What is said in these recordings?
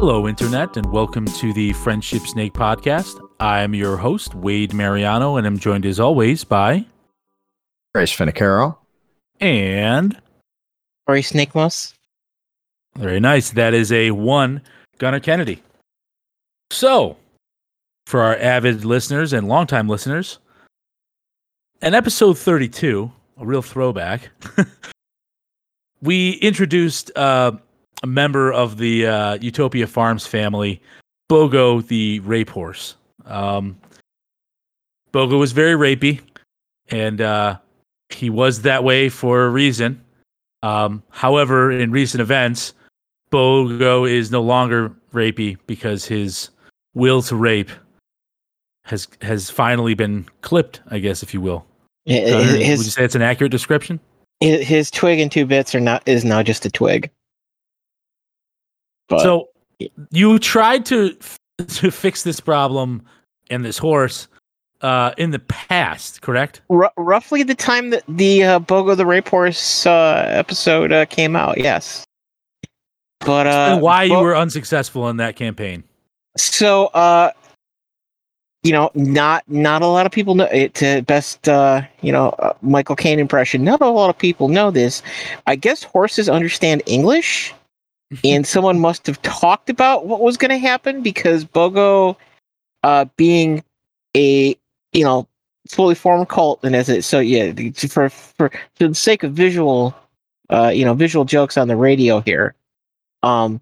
Hello, Internet, and welcome to the Friendship Snake podcast. I'm your host, Wade Mariano, and I'm joined as always by. Grace Finicaro. And. Corey Snake Moss. Very nice. That is a one, Gunnar Kennedy. So, for our avid listeners and longtime listeners, in episode 32, a real throwback, we introduced uh, a member of the uh, Utopia Farms family, Bogo the rape horse. Um, Bogo was very rapey, and uh, he was that way for a reason. Um, however, in recent events, Bogo is no longer rapey because his will to rape has has finally been clipped, I guess, if you will. His, Would you say it's an accurate description? his, his twig and two bits are not is now just a twig. But so you tried to to fix this problem and this horse uh, in the past, correct? r- roughly the time that the uh, Bogo the Rape Horse uh, episode uh, came out, yes. But uh, and why you were unsuccessful in that campaign? so uh, you know, not not a lot of people know it. To best, uh, you know, uh, Michael Caine impression. Not a lot of people know this. I guess horses understand English, and someone must have talked about what was going to happen because Bogo, uh, being a you know fully formed cult, and as it so yeah for for for the sake of visual, uh, you know, visual jokes on the radio here, um,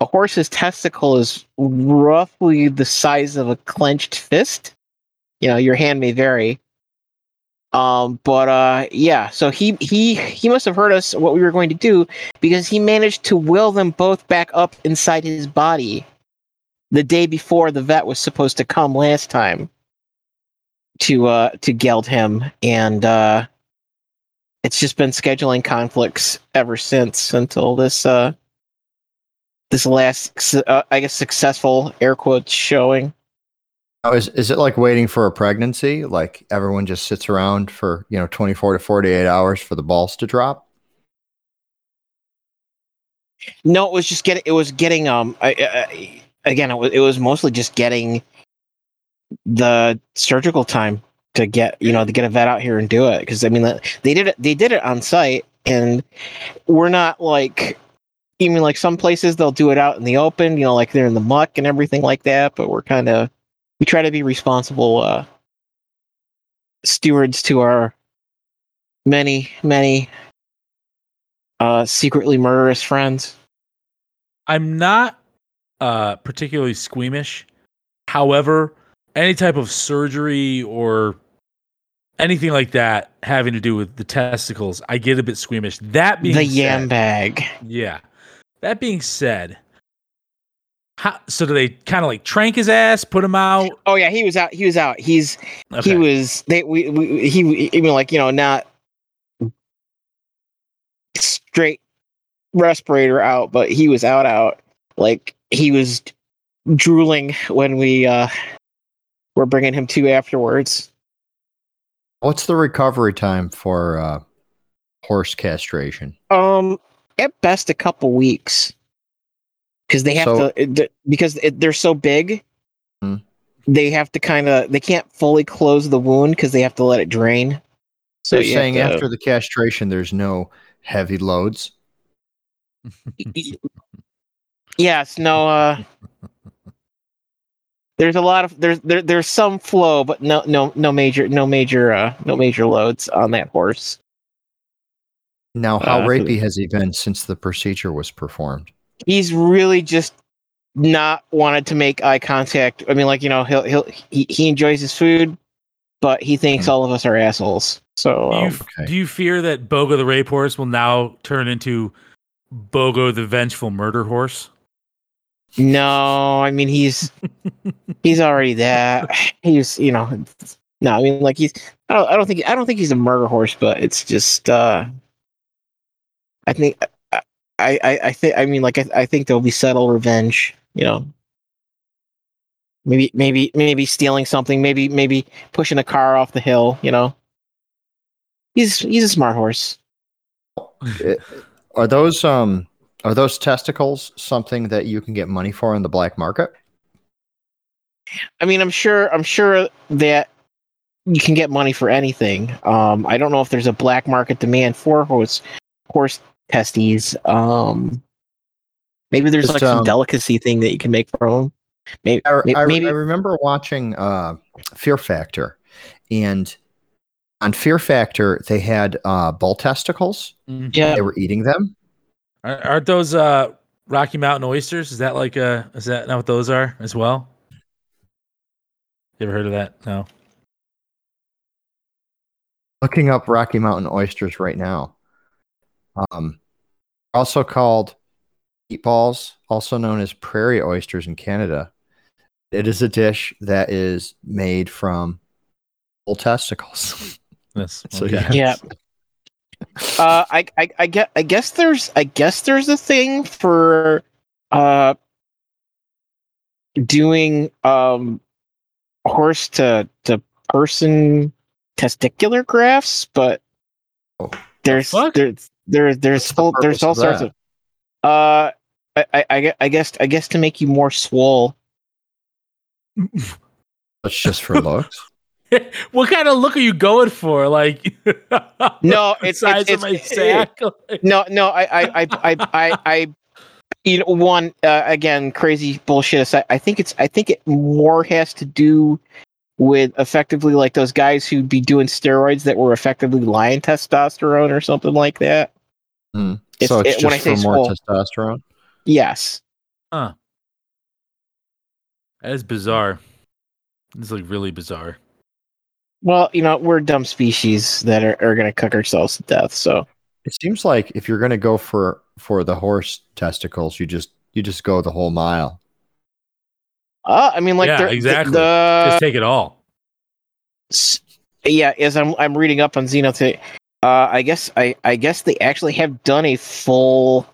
a horse's testicle is roughly the size of a clenched fist. You know, your hand may vary. Um, but uh, yeah. So he he he must have heard us what we were going to do because he managed to will them both back up inside his body the day before the vet was supposed to come last time to uh to geld him and uh it's just been scheduling conflicts ever since until this uh this last uh, i guess successful air quotes showing Now, is is it like waiting for a pregnancy? Like everyone just sits around for you know twenty four to forty eight hours for the balls to drop? no it was just getting it was getting um I, I, again it was, it was mostly just getting the surgical time to get you know to get a vet out here and do it because i mean they did it they did it on site and we're not like even like some places they'll do it out in the open you know like they're in the muck and everything like that but we're kind of we try to be responsible uh stewards to our many many uh secretly murderous friends I'm not uh, particularly squeamish. However, any type of surgery or anything like that having to do with the testicles, I get a bit squeamish. That being the said, yam bag Yeah. That being said, how, so do they kind of like trank his ass, put him out? Oh yeah, he was out. He was out. He's Okay. he was they we, we he even like you know not straight respirator out, but he was out out. Like he was drooling when we uh were bringing him to afterwards. What's the recovery time for uh, horse castration? Um, at best a couple weeks, because they have so, to because it, they're so big. Hmm. They have to kind of they can't fully close the wound because they have to let it drain. So you're saying to- after the castration, there's no heavy loads. yes no uh there's a lot of there's there, there's some flow but no no no major no major uh no major loads on that horse Now, how Uh, rapey has he been since the procedure was performed? He's really just not wanted to make eye contact i mean like you know he'll he'll he, he enjoys his food but he thinks Hmm. all of us are assholes so do, you, um, f- okay. do you fear that Bogo the rape horse will now turn into Bogo the vengeful murder horse? no i mean he's he's already that he's you know no i mean like he's I don't, I don't think i don't think he's a murder horse but it's just uh i think i i i think i mean like i, I think there'll be subtle revenge you know maybe maybe maybe stealing something maybe maybe pushing a car off the hill you know he's he's a smart horse are those um are those testicles something that you can get money for in the black market? I mean, I'm sure. I'm sure that you can get money for anything. Um, I don't know if there's a black market demand for horse horse testes. Um, maybe there's Just, like some um, delicacy thing that you can make from them. Maybe, I, I, maybe I remember watching uh, Fear Factor, and on Fear Factor they had uh, bull testicles. yeah. They were eating them. Aren't aren't those uh, Rocky Mountain oysters? Is that like uh Is that not what those are as well? You ever heard of that? No. Looking up Rocky Mountain oysters right now. Um, also called meatballs, also known as prairie oysters in Canada. It is a dish that is made from bull testicles. That's So, okay. yeah. Yeah. Uh, I, I, I get, I guess there's, I guess there's a thing for, uh, doing, um, horse to, to person testicular grafts, but Oh. there's, fuck? there's, there, there's, What's the all, there's all of sorts of, uh, I, I, I I guess, I guess to make you more swole. That's just for looks. what kind of look are you going for? Like, No, it's- size it's- of my sack. No, no, I, I, I, I, I, I you know, one uh, again, crazy bullshit. aside, I think it's, I think it more has to do with effectively like those guys who'd be doing steroids that were effectively lion testosterone or something like that. Hmm. It's- so it's it- when just I for say more swole- testosterone. Yes. Huh. That is bizarre. It's like really bizarre. Well, you know, we're dumb species that are, are going to cook ourselves to death. So It seems like if you're going to go for for the horse testicles, you just you just go the whole mile. Uh, I mean, like, Yeah, exactly. The, Just take it all. s- yeah, as I'm I'm reading up on Xenotech, uh, I guess I I guess they actually have done a full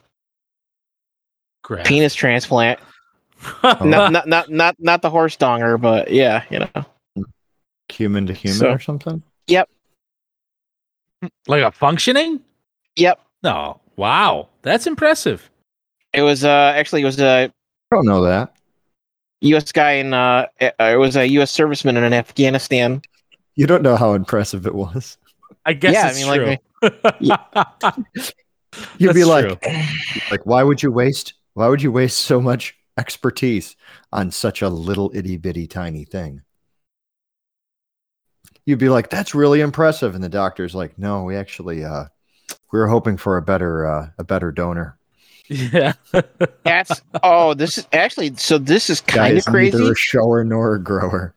Crap. penis transplant. Not, not not not not the horse donger, but yeah, you know. Human to human So- or something. Yep. Like a functioning? Yep, No. Wow. That's impressive. it was uh actually it was a I don't know that. U.S. guy in uh it it was a U.S. serviceman in Afghanistan. You don't know how impressive it was. I guess Yeah, I it's mean, like, true. You'd be like, true. like, why would you waste? Why would you waste so much expertise on such a little itty bitty tiny thing? You'd be like, that's really impressive, and the doctor's like, no, we actually, uh, we were hoping for a better, uh, a better donor. yeah. That's oh, this is actually so this is kind of crazy. neither a shower nor a grower.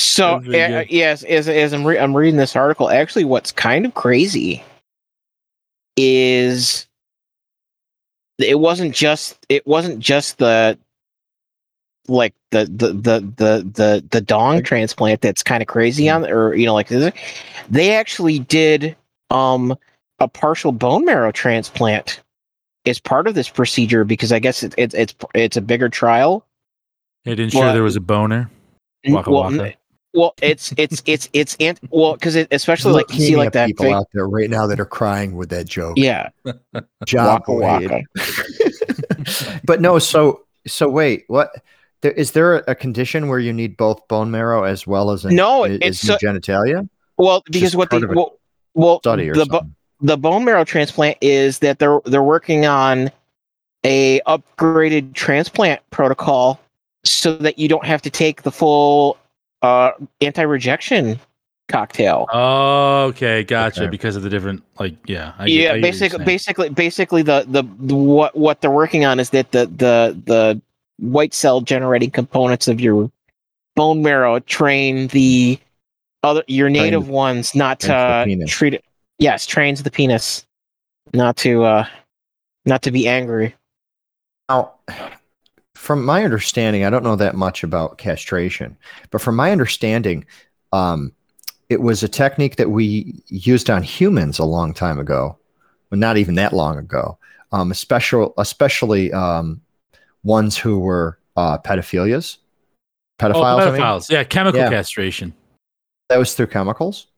So That's uh, yes, as as I'm re- I'm reading this article, actually, what's kind of crazy is it wasn't just it wasn't just the like the the the the the, the dong transplant that's kind of crazy on or you know like this- they actually did um a partial bone marrow transplant as part of this procedure because I guess it, it, it's it's a bigger trial. It ensure Well, there was a boner. Waka well, waka. Well, it's it's it's it's ant- well because it, especially like you see like at that people big, out there right now that are crying with that joke. yeah Job waka waka. but no, so so wait, what? There, is there a condition where you need both bone marrow as well as an, No, is, it's is so- genitalia Well, because Just what the well, well study or the bo- the bone marrow transplant is that they're they're working on a upgraded transplant protocol so that you don't have to take the full uh anti-rejection cocktail. Oh, okay, gotcha. Okay. Because of the different, like, yeah. I get- I yeah, get basically, basically, basically, the, the the what what they're working on is that the the the white cell generating components of your bone marrow train the other your native ones not to treat it. Yes, trains the penis not to uh not to be angry. Now, from my understanding, I don't know that much about castration, but from my understanding, um, it was a technique that we used on humans a long time ago. Well, not even that long ago. Um, especially, especially um, ones who were uh, pedophilias, Oh, pedophiles. I mean. pedophiles. Yeah, chemical Yeah. castration. That was through chemicals.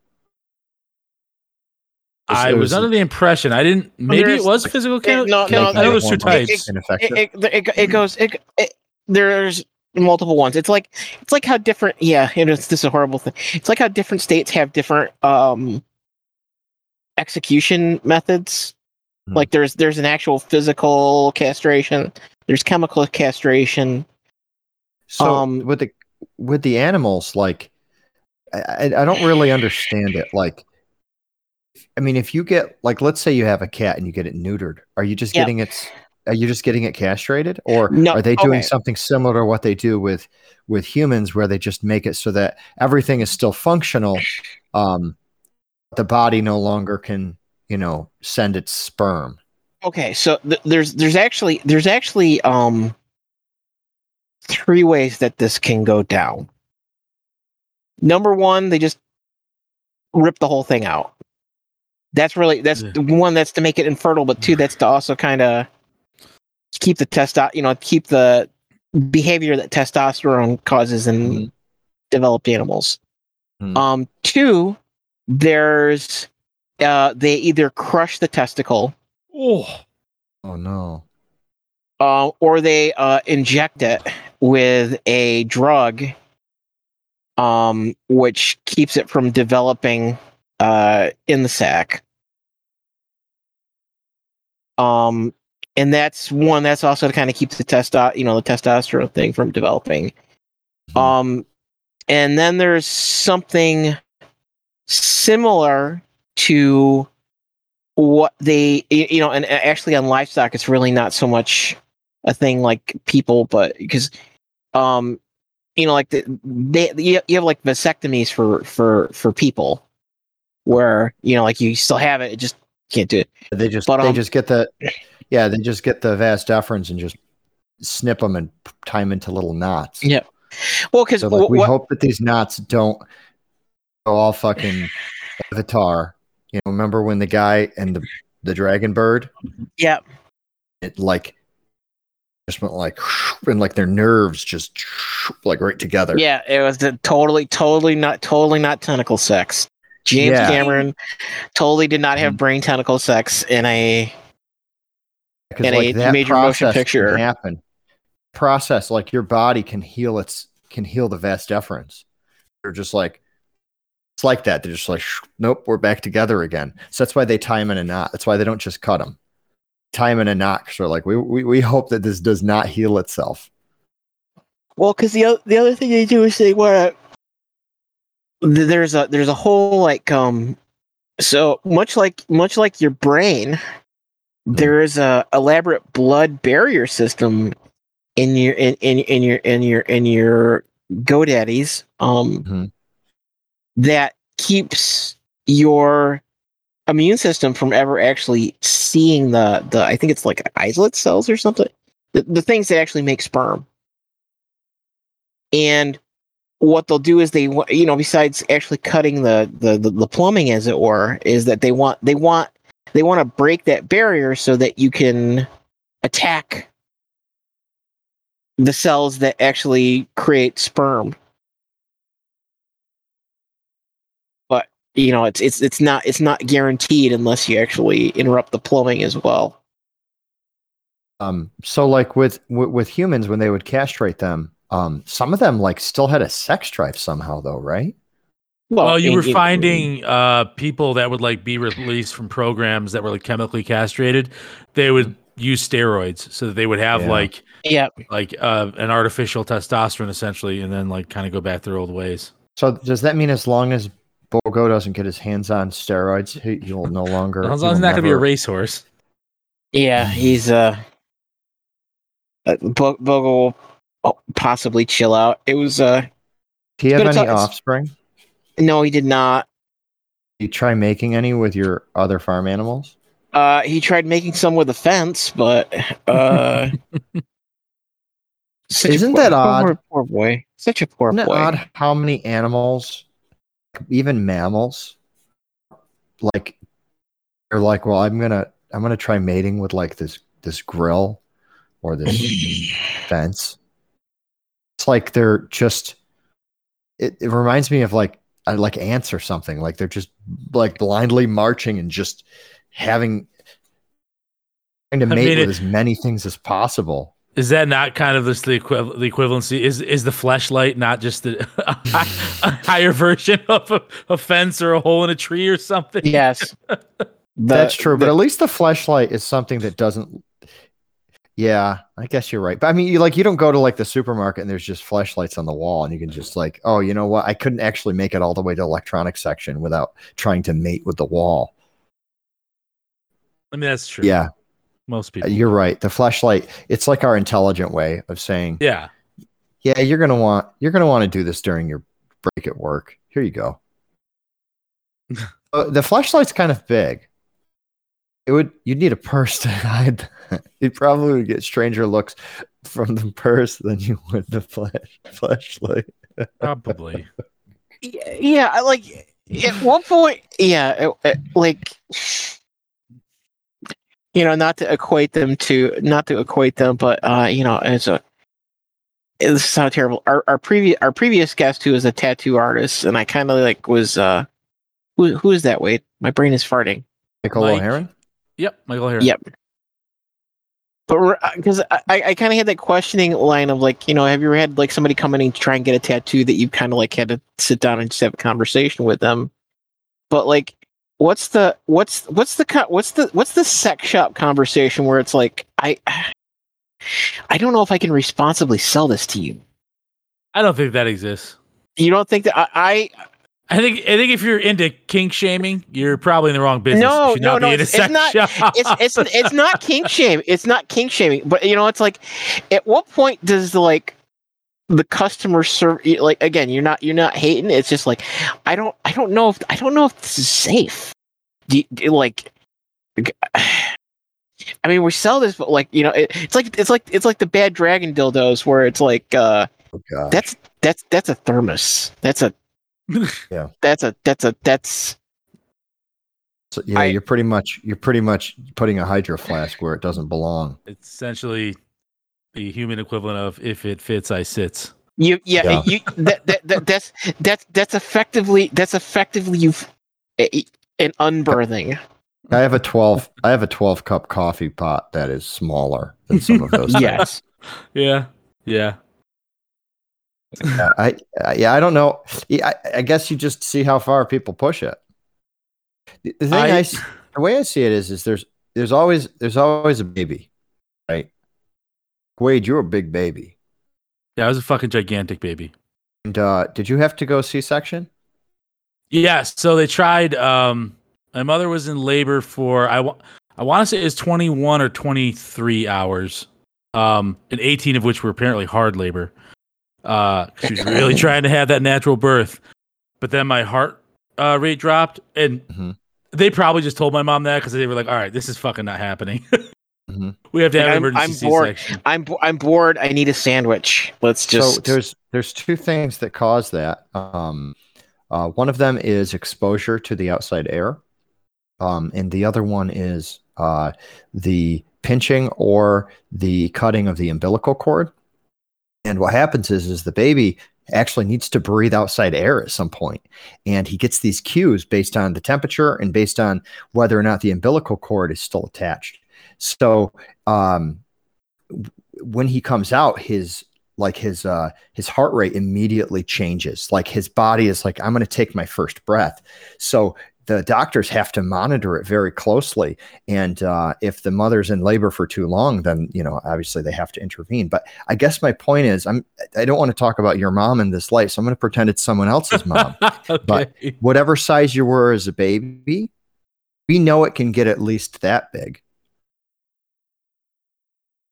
I was, was- under the impression I didn't. Maybe there's- it was physical. Can- no, no, I know there's two types. it, it, it, it goes it, it, there's multiple ones it's like it's like how different yeah it is this is a horrible thing it's like how different states have different um execution methods Hmm. like there's there's an actual physical castration there's chemical castration So Um, with the with the animals, like I, I I don't really understand it. Like, I mean, if you get like, let's say you have a cat and you get it neutered, are you just Yeah. getting its? Are you just getting it castrated, or No, are they doing okay. something similar to what they do with with humans, where they just make it so that everything is still functional, um, the body no longer can, you know, send its sperm. okay so th- there's there's actually there's actually um three ways that this can go down number one they just rip the whole thing out that's really that's Yeah. the one that's to make it infertile but two that's to also kind of keep the testo you know keep the behavior that testosterone causes in developed animals Hmm. um two there's uh they either crush the testicle Oh, Oh no! uh, or they uh, inject it with a drug, um, which keeps it from developing uh, in the sac. Um, and that's one. That's also to kind of keep the testo, you know, the testosterone thing from developing. Mhm. Um, and then there's something similar to what they you know and actually on livestock it's really not so much a thing like people but because um you know like the, they you have like vasectomies for for for people where you know like you still have it it just can't do it They just But, they um, just get the yeah they just get the vas deferens and just snip them and tie them into little knots. Yeah. well because So like we what, hope that these knots don't go all fucking Avatar. You know, remember when the guy and the the dragon bird yeah it like just went like and like their nerves just like right together. yeah it was the totally totally not totally not tentacle sex james Yeah. cameron totally did not have Mhm. brain tentacle sex in a 'Cause, in a major motion process can picture. happen. Process like your body can heal its can heal the vas deferens. They're just like it's like that. They're just like nope, we're back together again. So that's why they tie him in a knot. That's why they don't just cut him. Tie him in a knot. So like we, we we hope that this does not heal itself. Well, because the o- the other thing they do is they want to. There's a there's a whole like um, so much like much like your brain, there is a elaborate blood barrier system in your in in, in your in your in your GoDaddies um Mhm. that keeps your immune system from ever actually seeing the the I think it's like islet cells or something the, the things that actually make sperm and what they'll do is they you know besides actually cutting the, the the the plumbing as it were is that they want they want they want to break that barrier so that you can attack the cells that actually create sperm. But you know it's it's it's not it's not guaranteed unless you actually interrupt the plumbing as well. Um, so like with with humans when they would castrate them, um, some of them like still had a sex drive somehow though, right? well, you in- were in- finding uh, people that would like be released from programs that were like chemically castrated. They would use steroids so that they would have Yeah. like yeah like uh, an artificial testosterone essentially, and then like kind of go back their old ways. So does that mean as long as Bogo doesn't get his hands on steroids, he, he'll no longer. As long as he'll it's not going to be a racehorse. Yeah, he's uh, uh Bo- Bogle will possibly chill out. It was uh, Do you have any offspring? no, he did not. Do you try making any with your other farm animals? Uh, he tried making some with a fence, but uh, such Isn't poor- that odd? Poor, poor boy, such a poor Isn't boy. odd how many animals, even mammals, like they're like, well, I'm gonna I'm gonna try mating with like this this grill or this fence. It's like they're just. It, it reminds me of like uh, like ants or something. Like they're just like blindly marching and just having trying to I mate mean, with it- as many things as possible. Is that not kind of this the, equiv- the equivalency? Is is the flashlight not just the, a, a higher version of a, a fence or a hole in a tree or something? Yes. The- That's true, but at least the flashlight is something that doesn't. Yeah, I guess you're right. But I mean, you like you don't go to like the supermarket and there's just flashlights on the wall, and you can just like, oh, you know what? I couldn't actually make it all the way to electronics section without trying to mate with the wall. I mean that's true. Yeah, most people. you're right. The flashlight, it's like our intelligent way of saying, yeah, yeah, you're gonna want you're gonna want to do this during your break at work. Here you go. Uh, the flashlight's kind of big. It would you'd need a purse to hide. That. You probably would get stranger looks from the purse than you would the flash flashlight. probably. yeah, I like at one point, yeah, it- it- like you know, not to equate them to, not to equate them, but uh, you know, as a this is how terrible. Our our previous our previous guest who is a tattoo artist, and I kind of like was uh, who who is that? Wait, my brain is farting. Michael Mike. Yep, Michael Harris. Yep. But because uh, I, I kind of had that questioning line of like, you know, have you ever had like somebody come in and try and get a tattoo that you kind of like had to sit down and just have a conversation with them? But like, what's the what's what's the what's the what's the sex shop conversation where it's like I I don't know if I can responsibly sell this to you. I don't think that exists. You don't think that I, I I think I think if you're into kink shaming, you're probably in the wrong business. No, no, not no, be in a it's- it's not- shop. it's it's it's not kink shame. It's not kink shaming. But you know, it's like, at what point does the like the customer serve like again? You're not you're not hating. It's just like I don't I don't know if I don't know if this is safe. Do you, do you, like, I mean, we sell this, but like you know, it, it's like it's like it's like the bad dragon dildos where it's like uh Oh that's that's that's a thermos. That's a Yeah. That's a that's a that's So, yeah, I- you're pretty much you're pretty much putting a hydro flask where it doesn't belong. it's essentially the human equivalent of if it fits, I sits. You yeah, Yeah. you that, that, that that's that's that's effectively that's effectively you've an unbirthing. I have a twelve. I have a twelve cup coffee pot that is smaller than some of those. things. yes. Yeah, yeah. Yeah, I, I yeah, I don't know. I, I guess you just see how far people push it. The, the thing I, I- the way I see it is, is there's there's always there's always a baby, right? Wade, you're a big baby. Yeah, I was a fucking gigantic baby. And uh, did you have to go C section? Yeah, so they tried. Um, my mother was in labor for I want I want to say it's 21 or 23 hours, um, and 18 of which were apparently hard labor. Uh, she was really trying to have that natural birth, but then my heart uh, rate dropped, and Mhm. they probably just told my mom that because they were like, "All right, this is fucking not happening. Mhm. we have to have an I'm- emergency I'm bored. C-section." I'm bo- I'm bored. I need a sandwich. Let's just so there's there's two things that cause that. Um, uh, one of them is exposure to the outside air, um, and the other one is uh, the pinching or the cutting of the umbilical cord. And what happens is, is the baby actually needs to breathe outside air at some point, and he gets these cues based on the temperature and based on whether or not the umbilical cord is still attached. So um, when he comes out, his like his uh his heart rate immediately changes. Like his body is like i'm going to take my first breath. So the doctors have to monitor it very closely. And uh if the mother's in labor for too long then you know obviously they have to intervene. But i guess my point is i'm i don't want to talk about your mom in this light so i'm going to pretend it's someone else's mom. But- whatever size you were as a baby we know it can get at least that big.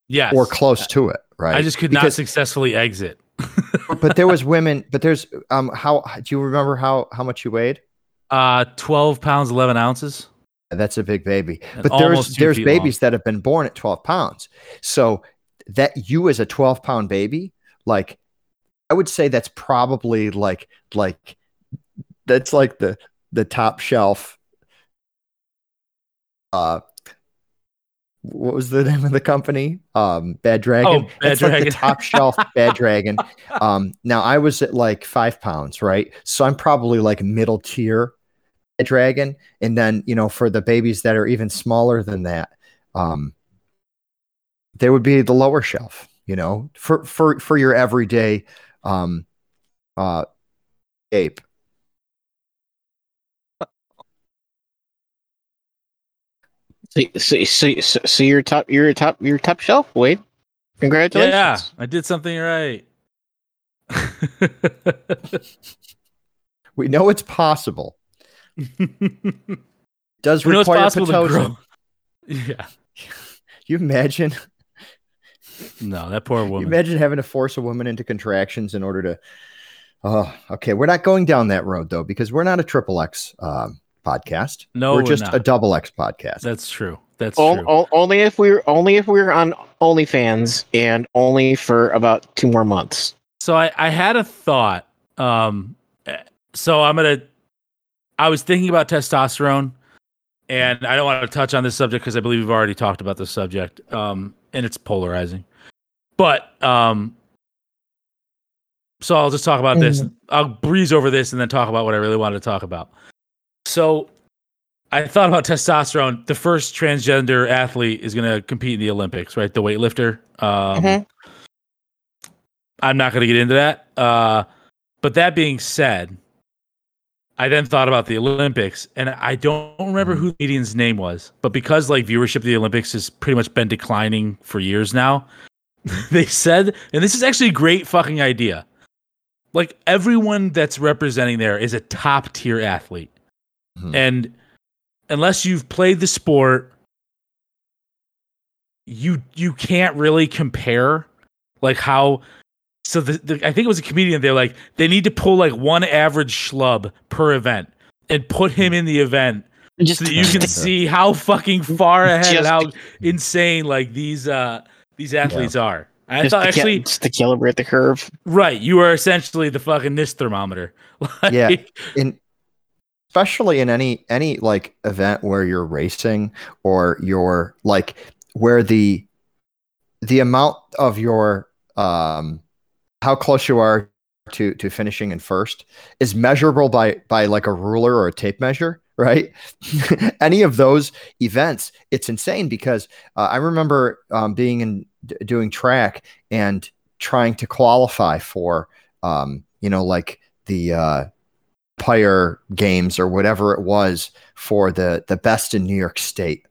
Yes, or close to it right? I just could not successfully exit. but there was women but there's um how do you remember how how much you weighed Uh, 12 pounds 11 ounces. That's a big baby. And But there's there's babies that have been born at 12 pounds. So that you as a 12 pound baby, like I would say that's probably like like that's like the the top shelf uh what was the name of the company? Um, Bad Dragon. Oh, Bad it's like Dragon. the top shelf Bad Dragon. Um, now I was at like five pounds, right? So I'm probably like middle tier Dragon, and then you know for the babies that are even smaller than that, um, they would be the lower shelf. You know, for for for your everyday um, uh, ape. So, so, so, so, so you're top, you're top, you're top shelf, Wade. Congratulations. Yeah, I did something right. We know it's possible. It does We know it's require possible to pitocin. grow. Yeah. You imagine No, that poor woman. you woman. imagine having to force a woman into contractions in order to Oh, okay. We're not going down that road though, because we're not a triple X um, podcast. No, we're we're just not. a double X podcast. That's true. That's O- true. o- only if we're only if we're on OnlyFans and only for about two more months. So I, I had a thought. Um, so I'm gonna. I was thinking about testosterone, and I don't want to touch on this subject because I believe we've already talked about this subject. Um, and it's polarizing. But um, so I'll just talk about this. I'll breeze over this and then talk about what I really wanted to talk about. So I thought about testosterone. The first transgender athlete is going to compete in the Olympics, right? The weightlifter. Um, Mhm. I'm not going to get into that. Uh, but that being said, I then thought about the Olympics, and I don't remember who the comedian's name was, but because like viewership of the Olympics has pretty much been declining for years now, they said, and this is actually a great fucking idea. Like everyone that's representing there is a top tier athlete, Mhm. and unless you've played the sport, you you can't really compare like how so the, the I think it was a comedian. They're like they need to pull like one average schlub per event and put him in the event Just so that you can see how fucking far ahead and Just- how insane like these uh these athletes are. I just thought to actually ca- just to calibrate the curve. right, you are essentially the fucking NIST thermometer. Like, Yeah. in especially in any any like event where you're racing or you're like where the the amount of your um how close you are to to finishing in first is measurable by by like a ruler or a tape measure right any of those events it's insane because uh, i remember um, being in doing track and trying to qualify for um you know like the uh Empire Games or whatever it was for the the best in New York State.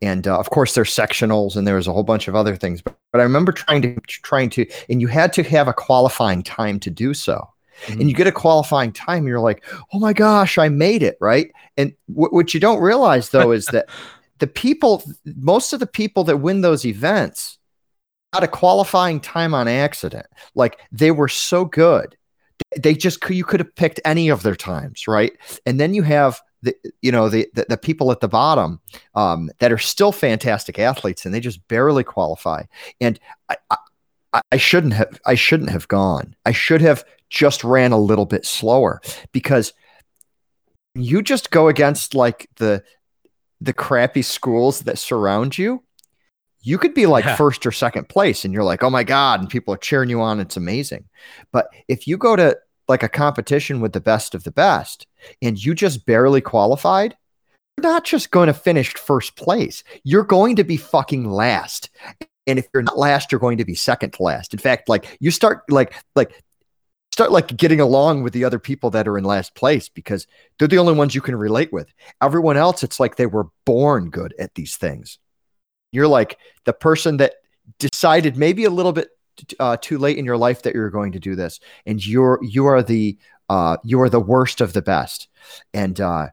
And uh, of course, there's sectionals and there was a whole bunch of other things. But, but I remember trying to trying to, and you had to have a qualifying time to do so. Mhm. And you get a qualifying time, you're like, oh my gosh, I made it, right? And wh- what you don't realize though is that the people, most of the people that win those events, got a qualifying time on accident. Like they were so good they just you could have picked any of their times right and then you have the you know the the, the people at the bottom um, that are still fantastic athletes and they just barely qualify. And I, I i shouldn't have i shouldn't have gone. I should have just ran a little bit slower because you just go against like the the crappy schools that surround you. You could be like Yeah. first or second place and you're like oh my god and people are cheering you on. It's amazing. But if you go to like a competition with the best of the best and you just barely qualified you're not just going to finish first place. You're going to be fucking last. And if you're not last you're going to be second to last. In fact like you start like like start like getting along with the other people that are in last place because they're the only ones you can relate with. Everyone else it's like they were born good at these things. You're like the person that decided maybe a little bit uh, too late in your life that you're going to do this. And you're you are the uh you are the worst of the best. And uh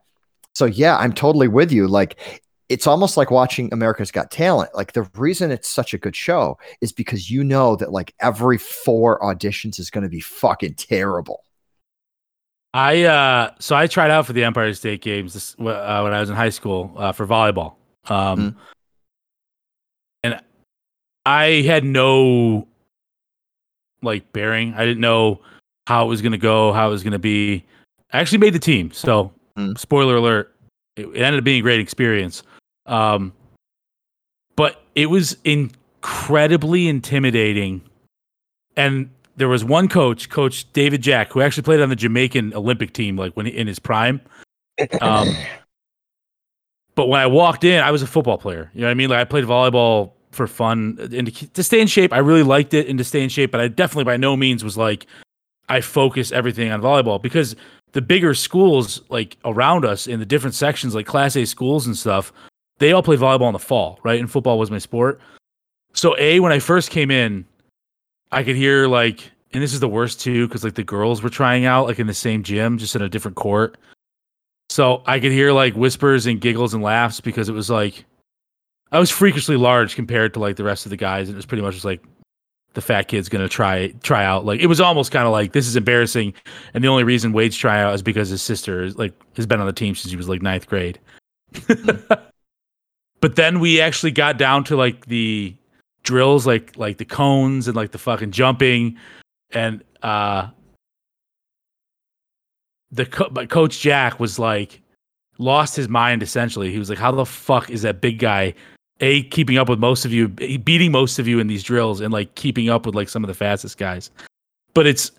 so yeah i'm totally with you. Like it's almost like watching america's got talent. Like the reason it's such a good show is because you know that like every four auditions is going to be fucking terrible. I uh so I tried out for the Empire State Games this, uh, when I was in high school uh, for volleyball. Um Mhm. and I had no like bearing. I didn't know how it was going to go, how it was going to be. I actually made the team. So, Mhm. spoiler alert, it, it ended up being a great experience. Um but it was incredibly intimidating. And there was one coach, Coach David Jack, who actually played on the Jamaican Olympic team, like when he, in his prime. Um, but when I walked in, I was a football player. You know what I mean? Like I played volleyball for fun and to, to stay in shape. I really liked it and to stay in shape, but I definitely by no means was like I focus everything on volleyball because the bigger schools like around us in the different sections, like Class A schools and stuff, they all play volleyball in the fall, right? And football was my sport. So a when I first came in, I could hear like, and this is the worst too, because like the girls were trying out like in the same gym, just in a different court. So I could hear like whispers and giggles and laughs because it was like I was freakishly large compared to like the rest of the guys, and it was pretty much just like the fat kid's gonna try try out. Like it was almost kind of like this is embarrassing, and the only reason Wade's try out is because his sister is like has been on the team since he was like ninth grade. but then we actually got down to like the drills, like like the cones and like the fucking jumping, and uh the co- coach Jack was like lost his mind essentially. He was like, "How the fuck is that big guy a keeping up with most of you, beating most of you in these drills, and like keeping up with like some of the fastest guys?" But it's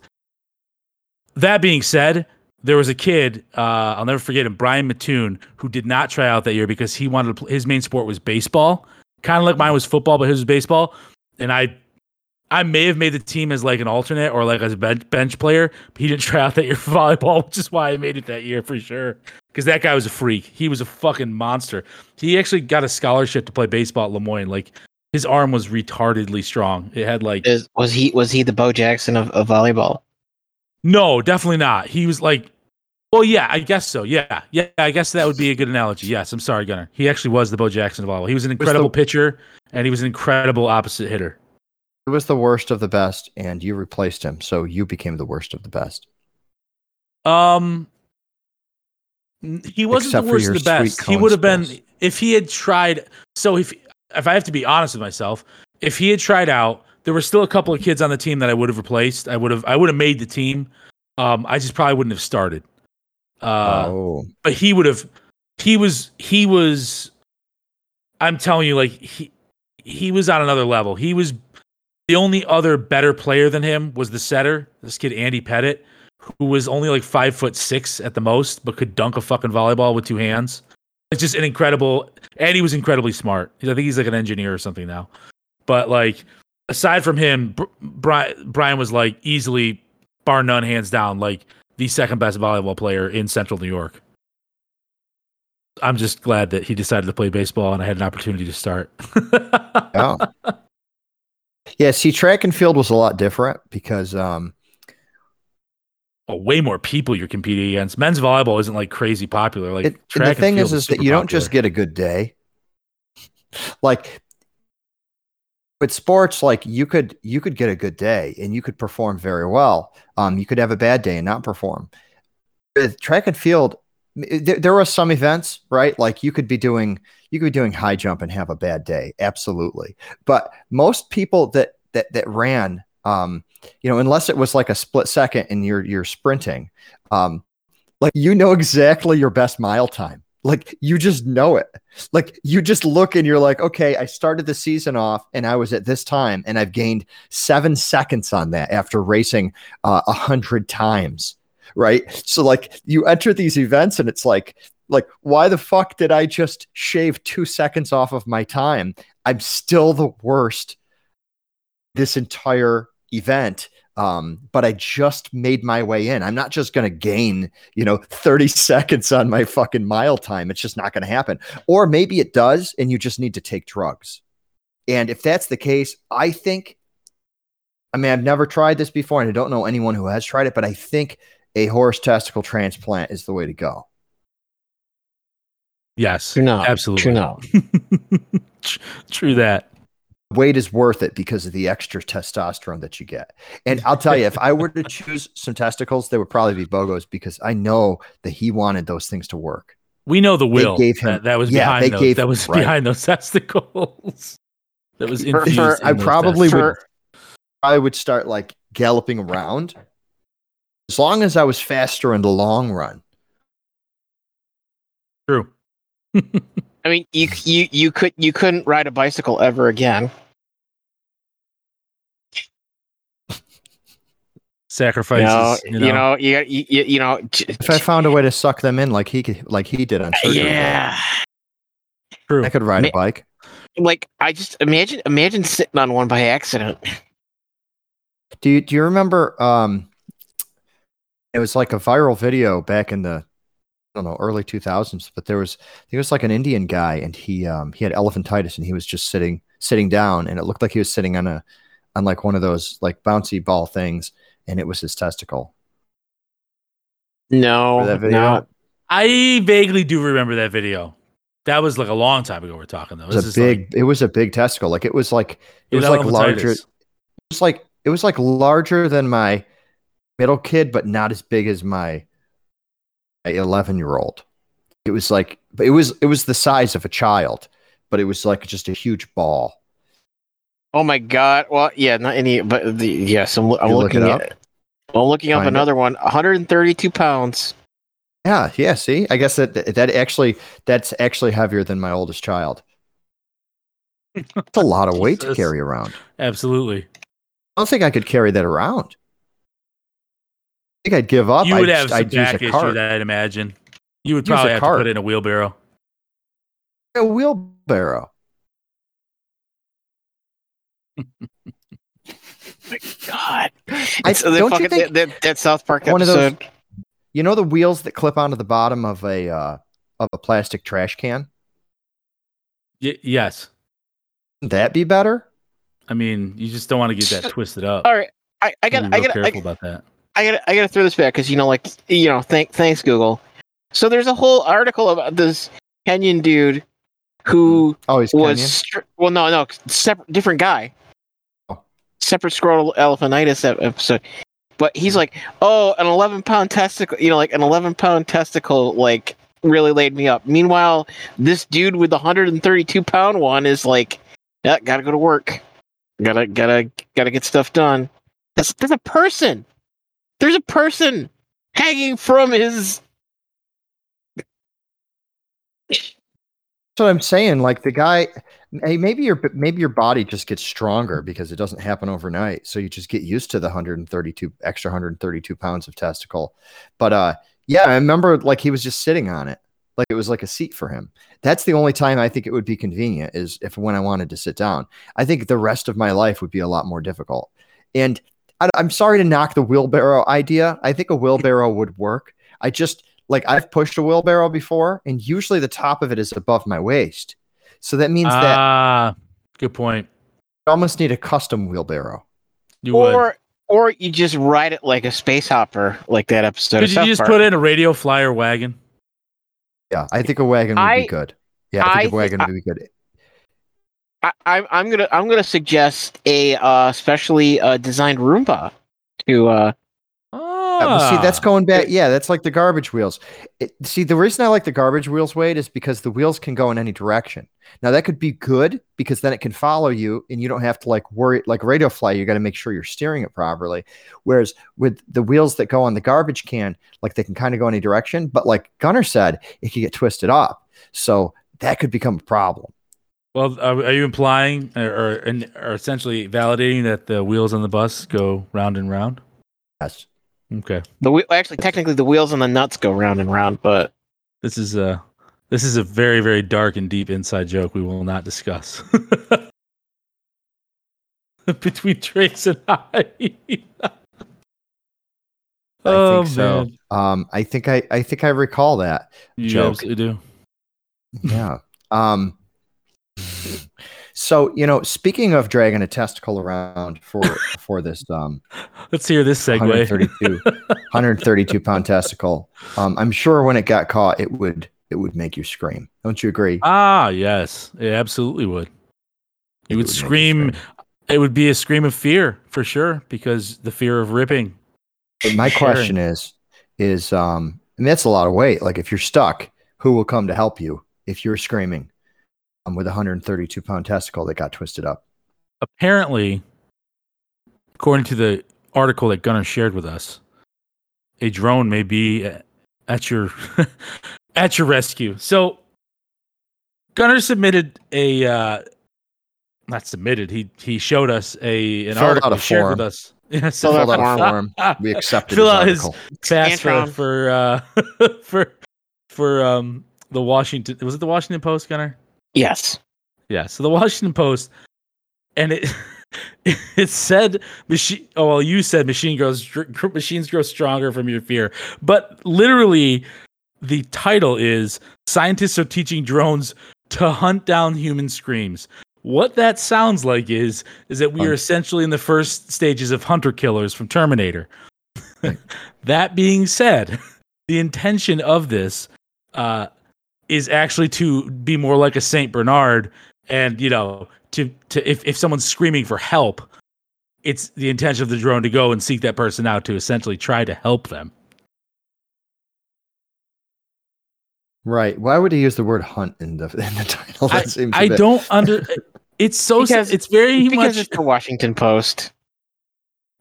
that being said, there was a kid uh, I'll never forget him, Brian Mattoon, who did not try out that year because he wanted to play, his main sport was baseball, kind of like mine was football, but his was baseball, and I I may have made the team as like an alternate or like as a bench, bench player. But he didn't try out that year for volleyball, which is why I made it that year for sure. Because that guy was a freak. He was a fucking monster. He actually got a scholarship to play baseball at Le Moyne. Like his arm was retardedly strong. It had like Is, was he was he the Bo Jackson of, of volleyball? no, definitely not. He was like, well, yeah, I guess so. Yeah, yeah, I guess that would be a good analogy. Yes, I'm sorry, Gunner. He actually was the Bo Jackson of volleyball. He was an Was the- incredible pitcher and he was an incredible opposite hitter. He was the worst of the best, and you replaced him, so you became the worst of the best. Um, he wasn't Except the worst of the best. He would have been if he had tried. So if if I have to be honest with myself, if he had tried out, there were still a couple of kids on the team that I would have replaced. I would have I would have made the team. Um, I just probably wouldn't have started. Uh, oh, but he would have. He was. He was. I'm telling you, like he he was on another level. He was the only other better player than him was the setter, this kid Andy Pettit, who was only like five foot six at the most, but could dunk a fucking volleyball with two hands. It's just an incredible, and he was incredibly smart. I think he's like an engineer or something now. But like, aside from him, Brian was like easily, bar none, hands down, like the second best volleyball player in Central New York. I'm just glad that he decided to play baseball and I had an opportunity to start. yeah. Yeah, see, track and field was a lot different because um, oh, way more people you're competing against. Men's volleyball isn't like crazy popular. Like it, track the thing field is, is that you don't just get a good day. Like with sports, like you could you could get a good day and you could perform very well. Um, you could have a bad day and not perform. With track and field, there, there were some events, right? Like you could be doing you could be doing high jump and have a bad day, absolutely. But most people that that that ran, um, you know, unless it was like a split second and you're you're sprinting, um, like you know exactly your best mile time. Like you just know it. Like you just look and you're like, okay, I started the season off and I was at this time and I've gained seven seconds on that after racing uh, a hundred times. Right. So like you enter these events and it's like, like, why the fuck did I just shave two seconds off of my time? I'm still the worst this entire event. Um, but I just made my way in. I'm not just going to gain, you know, 30 seconds on my fucking mile time. It's just not going to happen. Or maybe it does, and you just need to take drugs. And if that's the case, I think, I mean, I've never tried this before, and I don't know anyone who has tried it, but I think a horse testicle transplant is the way to go. yes, True no. absolutely. True no. True that. weight is worth it because of the extra testosterone that you get. And I'll tell you, if I were to choose some testicles, they would probably be Bogos because I know that he wanted those things to work. We know the will gave him- that, that was yeah, behind they those, gave- that was right. behind those testicles. that was For- infused. for- in I probably testicles. would I would start like galloping around. As long as I was faster in the long run. True. I mean, you you you could you couldn't ride a bicycle ever again. Sacrifices. you know, you know, you, you, you, you know, If I found a way to suck them in like he could- like he did on Surgery yeah. True. I could ride Ma- a bike. Like I just imagine imagine sitting on one by accident. Do you do you remember um it was like a viral video back in the I don't know, early 2000s, but there was there was like an Indian guy and he um he had elephantitis and he was just sitting sitting down and it looked like he was sitting on a on like one of those like bouncy ball things and it was his testicle. No, no. I vaguely do remember that video. That was like a long time ago. We're talking though. It was a big like- it was a big testicle. Like it was like it was like larger it was like it was like larger than my middle kid, but not as big as my eleven year old. It was like, but it was it was the size of a child, but it was like just a huge ball. Oh my god. Well, yeah, not any, but the, yes, I'm, I'm You look it looking up? at. I'm looking up Find it? another one. 132 pounds. Yeah, yeah. See, I guess that that actually that's actually heavier than my oldest child. It's a lot of weight to carry around. Absolutely. I don't think I could carry that around. I think I'd give up. you would I'd, have some I'd use back a cart. issues, I'd imagine. You would Use a probably have to put in a wheelbarrow. A wheelbarrow. My God. I- It's- the don't you think that, that, that South Park one of those- episode? You know the wheels that clip onto the bottom of a uh, of a plastic trash can? Y- yes. Wouldn't that be better? I mean, you just don't want to get that twisted up. All right. I, I got Be I real got I, careful about that. I got I got to throw this back because you know, like you know, thank thanks Google. So there's a whole article about this Kenyan dude who hmm. Oh, he's was well, no, no, separate, different guy, Oh. separate scrotal elephantitis episode. But he's hmm. like, oh, an 11 pound testicle, you know, like an 11 pound testicle, like really laid me up. Meanwhile, this dude with the 132 pound one is like, yeah, gotta go to work, gotta gotta gotta get stuff done. That's there's a person. There's a person hanging from his. What I'm saying. Like the guy, hey, maybe your maybe your body just gets stronger because it doesn't happen overnight. So you just get used to the 132 extra 132 pounds of testicle. But uh, yeah, I remember like he was just sitting on it, like it was like a seat for him. That's the only time I think it would be convenient is if when I wanted to sit down. I think the rest of my life would be a lot more difficult. And I, I'm sorry to knock the wheelbarrow idea. I think a wheelbarrow would work. I just like I've pushed a wheelbarrow before, and usually the top of it is above my waist. So that means that Ah, good point. You almost need a custom wheelbarrow. You would. Or or you just ride it like a space hopper, like that episode. Could of you South just Park. put in a radio flyer wagon? Yeah, I think a wagon would I- be good. Yeah, I I think a wagon I- would be good. I, I'm I'm gonna I'm gonna suggest a uh, specially uh, designed Roomba to uh, Ah, Yeah, but see, that's going back. Yeah, that's like the garbage wheels. It, see, the reason I like the garbage wheels, Wade, is because the wheels can go in any direction. Now that could be good because then it can follow you, and you don't have to like worry. Like radio fly, you got to make sure you're steering it properly. Whereas with the wheels that go on the garbage can, like they can kind of go any direction. But like Gunner said, it could get twisted up, so that could become a problem. Well, are, are you implying or, or, essentially validating that the wheels on the bus go round and round? Yes. Okay, the whe- actually technically the wheels and the nuts go round and round, but this is a this is a very very dark and deep inside joke we will not discuss between Trace and I. I oh think so. man, Um, I think I, I think I recall that. you Joke. absolutely do. Yeah. Um so you know, speaking of dragging a testicle around for for this um Let's hear this segue. 132 132 pound testicle, um, I'm sure when it got caught it would it would make you scream. Don't you agree? Ah, yes, it absolutely would. It would make you scream. It would be a scream of fear for sure because the fear of ripping. But my sharing. question is is um and that's a lot of weight. Like if you're stuck, who will come to help you if you're screaming with a 132 pound testicle that got twisted up? Apparently, according to the article that Gunnar shared with us, a drone may be at your at your rescue. So Gunner submitted a uh not submitted. He he showed us a an Filled out article a shared form. with us. Yeah, Fill Filled out out a a form. We accepted Fill his out his- article. fast for for uh for for um the Washington was it the Washington Post Gunner? Yes. Yeah, so the Washington Post and it it said machine oh well you said machine grows machines grow stronger from your fear. But literally the title is scientists are teaching drones to hunt down human screams. What that sounds like is is that we are essentially in the first stages of hunter killers from Terminator. That being said, the intention of this uh, is actually to be more like a Saint Bernard, and you know, to to if if someone's screaming for help, it's the intention of the drone to go and seek that person out to essentially try to help them. Right. Why would he use the word hunt in the in the title? That seems a I don't under. It's so. Because- it's very Because much. it's the Washington Post.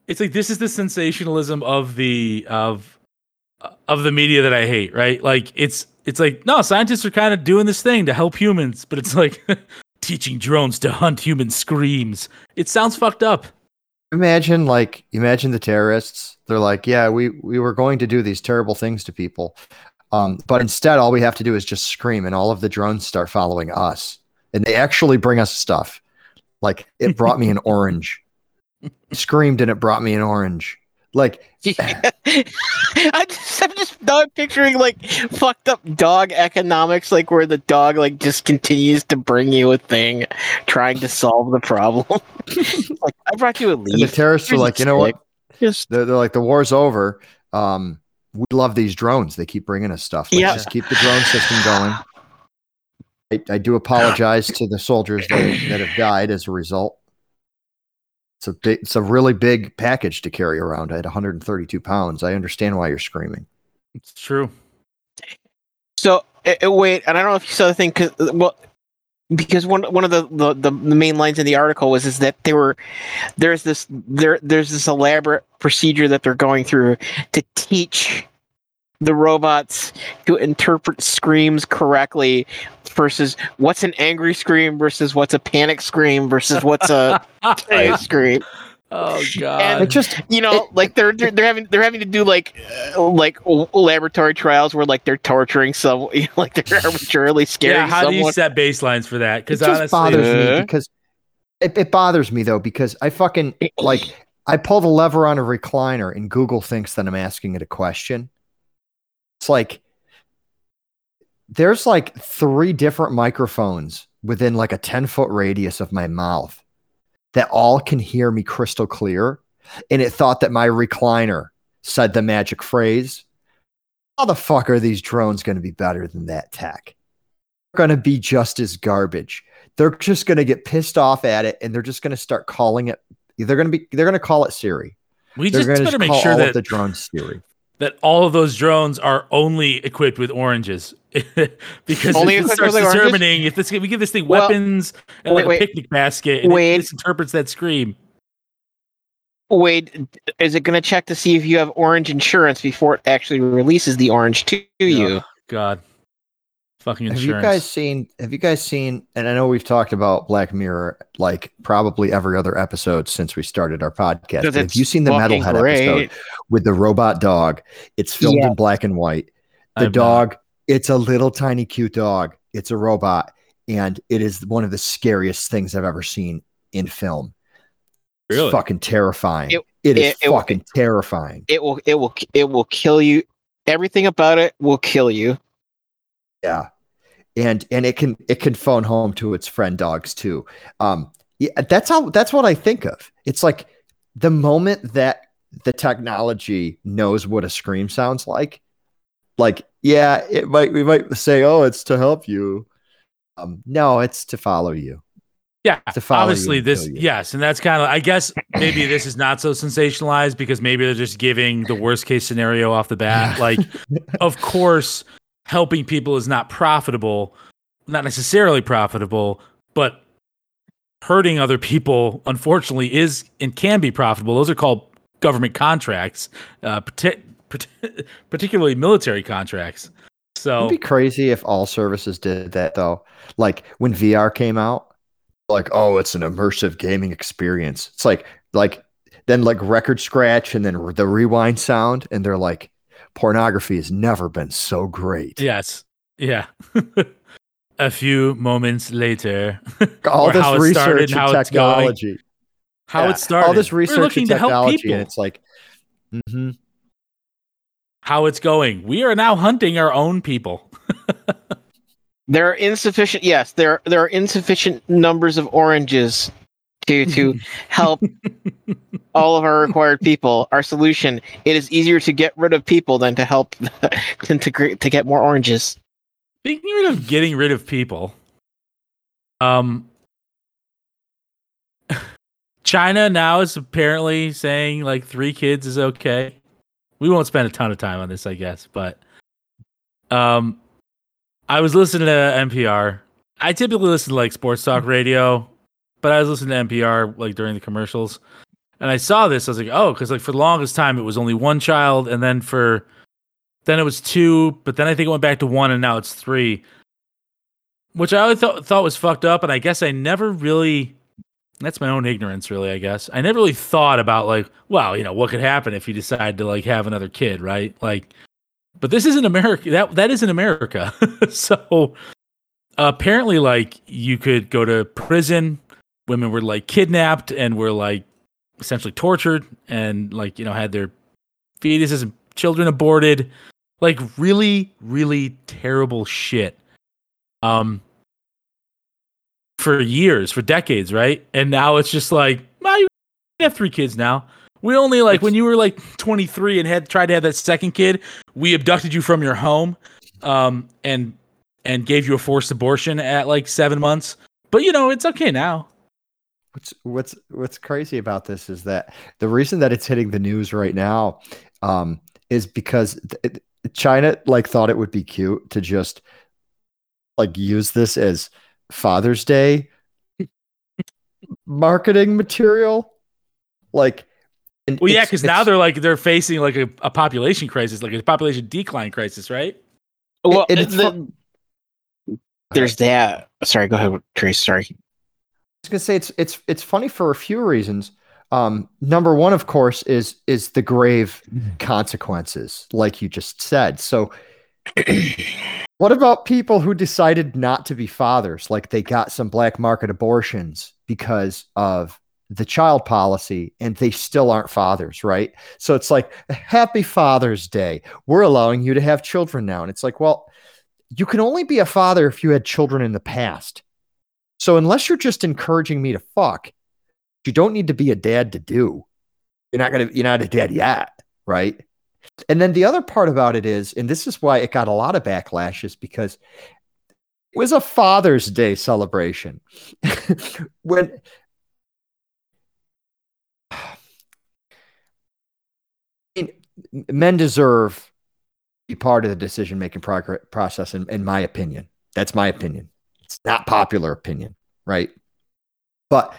it's like this is the sensationalism of the of of the media that I hate, right? Like it's it's like no, scientists are kind of doing this thing to help humans, but it's like teaching drones to hunt human screams. It sounds fucked up. imagine like imagine the terrorists. They're like, yeah, we we were going to do these terrible things to people, um, but instead, all we have to do is just scream, and all of the drones start following us, and they actually bring us stuff. Like it brought me an orange. Screamed and it brought me an orange. Like I just, I'm just now I'm picturing like fucked up dog economics, like where the dog like just continues to bring you a thing, trying to solve the problem. like I brought you a leaf. and the terrorists are Here's like, you know what? stick. Just They're, they're like, the war's over. Um, we love these drones. They keep bringing us stuff. Let's Yeah. just keep the drone system going. I, I do apologize to the soldiers that, that have died as a result. It's a big, it's a really big package to carry around at 132 pounds. I understand why you're screaming. It's true. So uh, uh, wait, and I don't know if you saw the thing because well, because one one of the, the the main lines in the article was is that they were there's this there there's this elaborate procedure that they're going through to teach the robots to interpret screams correctly versus what's an angry scream versus what's a panic scream versus what's a a scream oh God. It god. just you know like they're, they're they're having they're having to do like uh, like laboratory trials where like they're torturing some you know, like they're arbitrarily scaring yeah, how do you set baselines for that? it Because just honestly, bothers Uh. me because it, it bothers me though because I fucking like I pull the lever on a recliner and Google thinks that I'm asking it a question. It's like there's like three different microphones within like a 10 foot radius of my mouth that all can hear me crystal clear. And it thought that my recliner said the magic phrase. How the fuck are these drones going to be better than that tech? They're going to be just as garbage. They're just going to get pissed off at it and they're just going to start calling it. They're going to be, they're going to call it Siri. we They're just better make sure that the drones Siri. that all of those drones are only equipped with oranges because Only if it equipped starts with oranges? determining if this we give this thing Well, weapons and wait, like wait. a picnic basket and Wait. it misinterprets that scream. wait is it going to check to see if you have orange insurance before it actually releases the orange to oh, you Ugh, God, fucking Have you guys seen? Have you guys seen? And I know we've talked about Black Mirror like probably every other episode since we started our podcast. But have you seen the Metalhead great. episode with the robot dog? It's filmed Yeah. in black and white. The I've not. Dog, it's a little tiny cute dog. It's a robot, and it is one of the scariest things I've ever seen in film. It's Really? fucking terrifying. It- it is it- it- fucking terrifying. it will it will it will kill you everything about it will kill you Yeah. And and it can it can phone home to its friend dogs too. Um yeah, that's how that's what I think of. It's like the moment that the technology knows what a scream sounds like, like, yeah, it might we might say, Oh, it's to help you. Um, no, it's to follow you. Yeah, to follow obviously this you. yes, and that's kind of I guess maybe this is not so sensationalized because maybe they're just giving the worst case scenario off the bat. Like, of course, helping people is not profitable, not necessarily profitable, but hurting other people unfortunately is and can be profitable. Those are called government contracts, uh, particularly military contracts. So It'd be crazy if all services did that though. Like when VR came out, like oh, it's an immersive gaming experience. It's like like then like record scratch and then the rewind sound, and they're like, pornography has never been so great. yes, yeah. a few moments later, All this research started, and how it's going. technology. how it started, All this research and to help technology, and it's like, mhm. How it's going. We are now hunting our own people. There are insufficient. Yes, there there are insufficient numbers of oranges to to help all of our required people. Our solution: it is easier to get rid of people than to help than to to get more oranges. Speaking rid of getting rid of people, um, China now is apparently saying like three kids is okay. We won't spend a ton of time on this, I guess, but um, I was listening to NPR. I typically listen to like sports talk radio, but I was listening to NPR like during the commercials, and I saw this. I was like, oh, because like for the longest time it was only one child, and then for then it was two, but then I think it went back to one, and now it's three, which I always thought thought was fucked up. And I guess I never really. That's my own ignorance, really. I guess I never really thought about like, well, you know, what could happen if you decide to like have another kid, right? Like, but this isn't America. That that isn't America. so apparently, like, you could go to prison. Women were like kidnapped and were like essentially tortured, and like you know had their fetuses and children aborted like really really terrible shit um for years for decades right? And now it's just like well, have three kids now. We only like when you were like 23 and had tried to have that second kid we abducted you from your home um and and gave you a forced abortion at like seven months. But you know it's okay now. What's what's what's crazy about this is that the reason that it's hitting the news right now um, is because th- it- China like thought it would be cute to just like use this as Father's Day marketing material. Like, and well yeah because now they're like they're facing like a, a population crisis like a population decline crisis right Well, and it's the- there's that. Sorry, go ahead, Trace. Sorry. I was gonna say it's it's it's funny for a few reasons. Um, number one, of course, is is the grave consequences, like you just said. So, what about people who decided not to be fathers, like they got some black market abortions because of the child policy, and they still aren't fathers, right? So it's like, Happy Father's Day. We're allowing you to have children now, and it's like, well, you can only be a father if you had children in the past. So unless you're just encouraging me to fuck, you don't need to be a dad to do. You're not gonna you're not a dad yet, right? And then the other part about it is, and this is why it got a lot of backlashes because it was a Father's Day celebration. when men deserve be part of the decision making process, in, in my opinion. That's my opinion. It's not popular opinion, right? But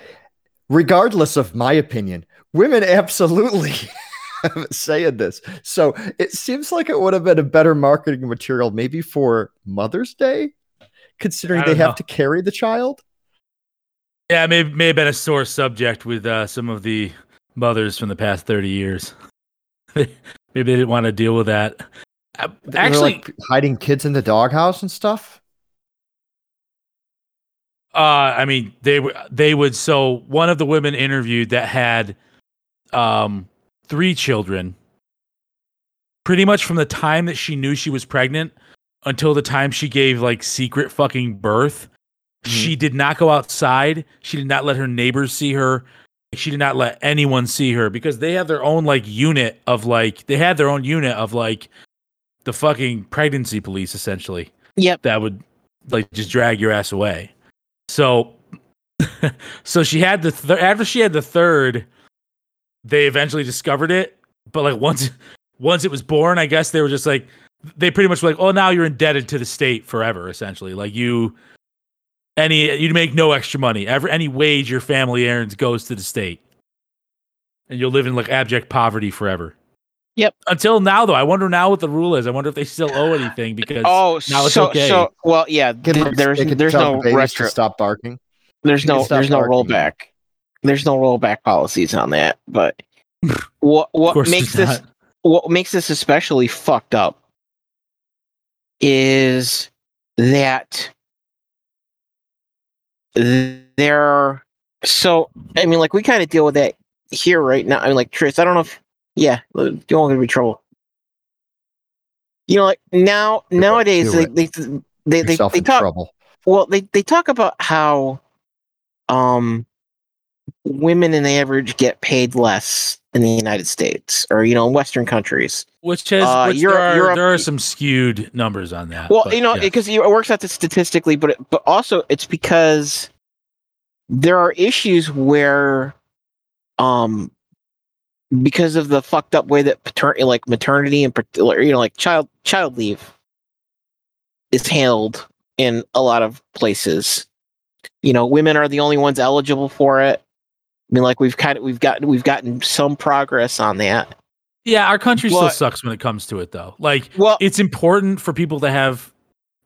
regardless of my opinion, women absolutely have a say in this. So it seems like it would have been a better marketing material, maybe for Mother's Day, considering they don't have to carry the child. Yeah, it may may have been a sore subject with uh, some of the mothers from the past thirty years. Maybe they didn't want to deal with that. Uh, Actually, like, hiding kids in the doghouse and stuff. uh, I mean, they were they would. So one of the women interviewed that had um, three children, pretty much from the time that she knew she was pregnant until the time she gave like secret fucking birth. Mm-hmm. She did not go outside. She did not let her neighbors see her. She did not let anyone see her because they have their own like unit of like they had their own unit of like the fucking pregnancy police essentially Yep. that would like just drag your ass away. So so she had the th- after she had the third they eventually discovered it, but like once once it was born, I guess they were just like they pretty much were like, "Oh, now you're indebted to the state forever essentially." Like you any you make no extra money. Ever any wage your family earns goes to the state. And you'll live in like abject poverty forever. Yep. Until now, though, I wonder now what the rule is. I wonder if they still owe anything because Oh, now it's so okay. so well, yeah. Th- they- there's they there's no babies retro. to stop barking. There's no stop there's no rollback. There's no rollback policies on that. But what what makes this not. what makes this especially fucked up is that there so I mean like we kind of deal with that here right now. I mean like Tris, I don't know if yeah, you don't gonna be trouble. You know, like now nowadays do they, it. they they they they talk trouble. well they they talk about how um women in the average get paid less in the United States or you know in Western countries. Which has Uh, which Europe- there, are, Europe- there are some skewed numbers on that. Well, but you know, yeah. because it works out statistically, but it, but also it's because there are issues where, um, because of the fucked up way that paternity, like maternity and you know, like child child leave is handled in a lot of places. You know, women are the only ones eligible for it. I mean, like we've kind of we've gotten we've gotten some progress on that. yeah, our country still sucks when it comes to it, though. Like Well, it's important for people to have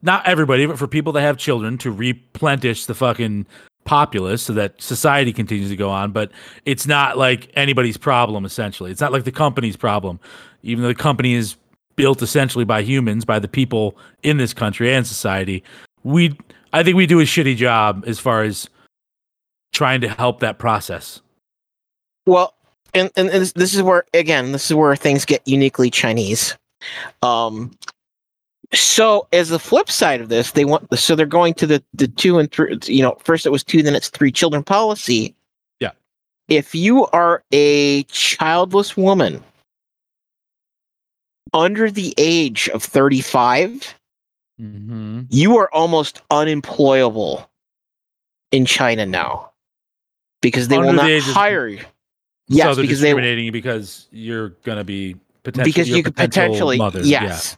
not everybody, but for people to have children to replenish the fucking populace so that society continues to go on. But it's not like anybody's problem, essentially. It's not like the company's problem, even though the company is built essentially by humans, by the people in this country and society. We, I think we do a shitty job as far as trying to help that process. Well, and, and this, this is where again, this is where things get uniquely Chinese. Um, so as the flip side of this, they want so they're going to the the two and three. You know, first it was two, then it's three children policy. Yeah. If you are a childless woman under the age of thirty five, Mm-hmm. you are almost unemployable in China now because they will Under the not age hire you. so Yes, they're because discriminating you because you're gonna be potentially because you're you a could potential potentially mother. yes. Yeah.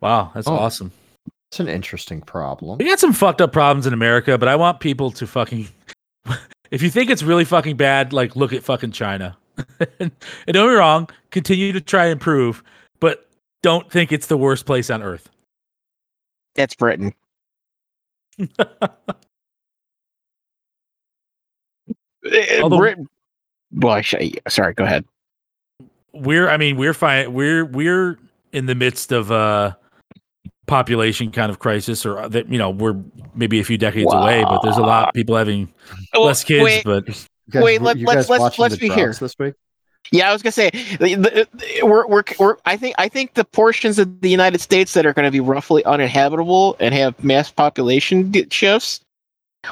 Wow, that's Oh. awesome. It's an interesting problem. We got some fucked up problems in America, but I want people to fucking. if you think it's really fucking bad, like look at fucking China. and don't be wrong, continue to try and improve, but don't think it's the worst place on earth. That's Britain. Although- Britain. Well, I should, sorry. Go ahead. we're, I mean, we're fine. We're we're in the midst of a population kind of crisis, or uh, that you know we're maybe a few decades away, but there's a lot of people having less kids. Wait, but guys- Wait, let, let's, let's- let's be here. this week. yeah, I was gonna say the, the, the- we're, we're we're I think I think the portions of the United States that are going to be roughly uninhabitable and have mass population di- shifts.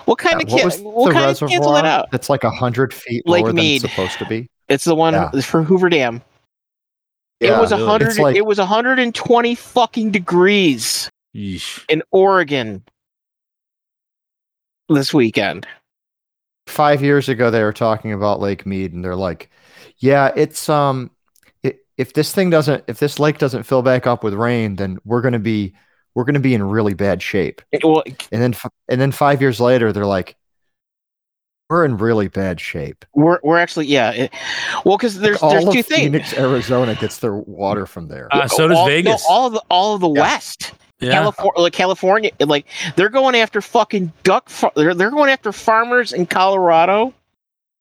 What kind Yeah, of what what kind of cancel that out? It's like a hundred feet Lake lower Mead. than it's supposed to be? It's the one Yeah. for Hoover Dam. it was a really. hundred. It's like- it was hundred and twenty fucking degrees yeesh. in Oregon this weekend. five years ago they were talking about Lake Mead, and they're like, "Yeah, it's um, it, if this thing doesn't, if this lake doesn't fill back up with rain, then we're gonna be, we're gonna be in really bad shape." It- well, And then, and then five years later, they're like, "We're in really bad shape." we're we're actually yeah. It, well, because there's all there's of two things. Phoenix, Arizona gets their water from there. Uh, so does all, no, Vegas. all of the all of the Yeah. West. yeah. California, like California, like they're going after fucking duck. fa- They're they're going after farmers in Colorado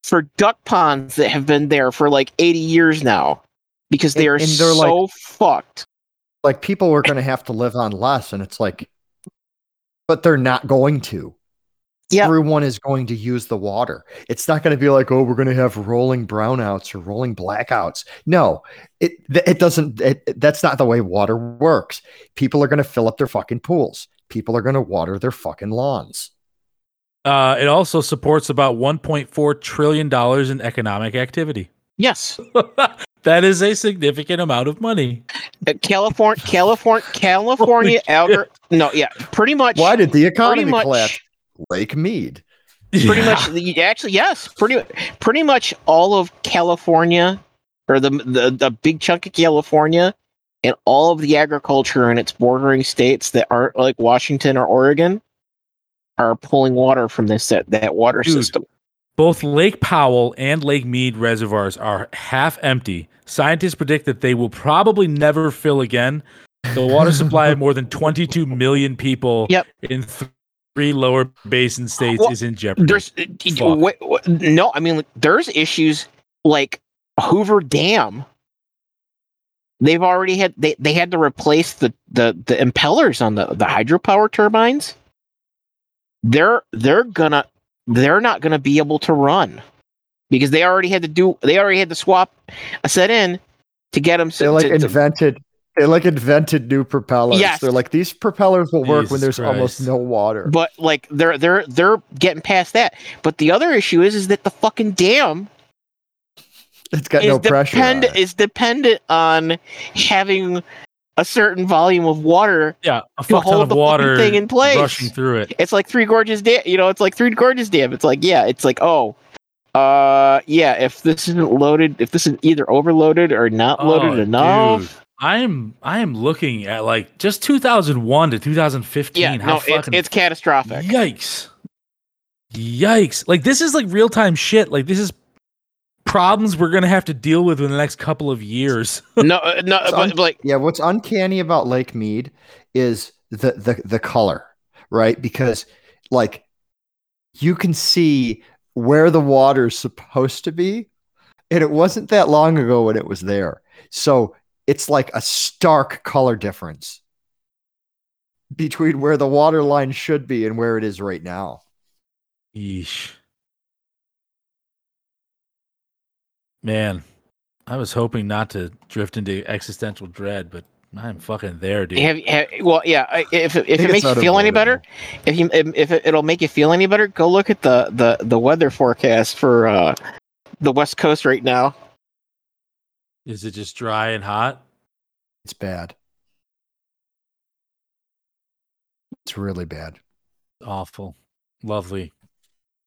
for duck ponds that have been there for like eighty years now because they And- are and they're so like- fucked. Like people were going to have to live on less, and it's like, but they're not going to. Yeah. Everyone is going to use the water. It's not going to be like, oh, we're going to have rolling brownouts or rolling blackouts. No, it it doesn't. It, it- that's not the way water works. People are going to fill up their fucking pools. People are going to water their fucking lawns. Uh, it also supports about 1.4 trillion dollars in economic activity. Yes, that is a significant amount of money. Uh, California, California, California. Alger- no, yeah, pretty much. Why did the economy much- collapse? Lake Mead. pretty Yeah. much actually yes pretty pretty much all of california or the, the the big chunk of california and all of the agriculture in its bordering states that aren't like washington or oregon are pulling water from this that, that water Dude. system Both Lake Powell and Lake Mead reservoirs are half empty. Scientists predict that they will probably never fill again. The water supply of more than 22 million people Yep. in th- three lower basin states Well, is in jeopardy. There's uh, wait, wait, no, I mean there's issues like Hoover Dam. They've already had they, they had to replace the, the the impellers on the the hydropower turbines. They're they're gonna they're not gonna be able to run because they already had to do they already had to swap a set in to get them. They like invented. They like invented new propellers. Yes. They're like these propellers will work when Jesus there's almost no water. but like they're they're they're getting past that. But the other issue is is that the fucking dam It's got is no pressure. on it. is dependent on having a certain volume of water. yeah, a to fuck ton hold of the water thing in place. rushing through it. It's like Three Gorges Dam. You know, it's like Three Gorges Dam. It's like yeah, it's like oh, uh, yeah. If this isn't loaded, if this is either overloaded or not loaded Oh, enough, dude. I am I am looking at like just 2001 to 2015. yeah, how no, it's it's catastrophic. Yikes. Yikes. Like this is like real time shit. Like this is problems we're gonna have to deal with in the next couple of years. no, uh, no, It's but, un- but, like Yeah, what's uncanny about Lake Mead is the the the color, right? Because like you can see where the water's supposed to be, and it wasn't that long ago when it was there. So it's like a stark color difference between where the water line should be and where it is right now. Yeesh. Man, I was hoping not to drift into existential dread, but I'm fucking there, dude. have, have well, yeah. I- If it- if it makes you feel any better, if you if, if it, it'll make you feel any better, go look at the the the weather forecast for uh the West Coast right now. Is it just dry and hot? It's bad. It's really bad. Awful. Lovely.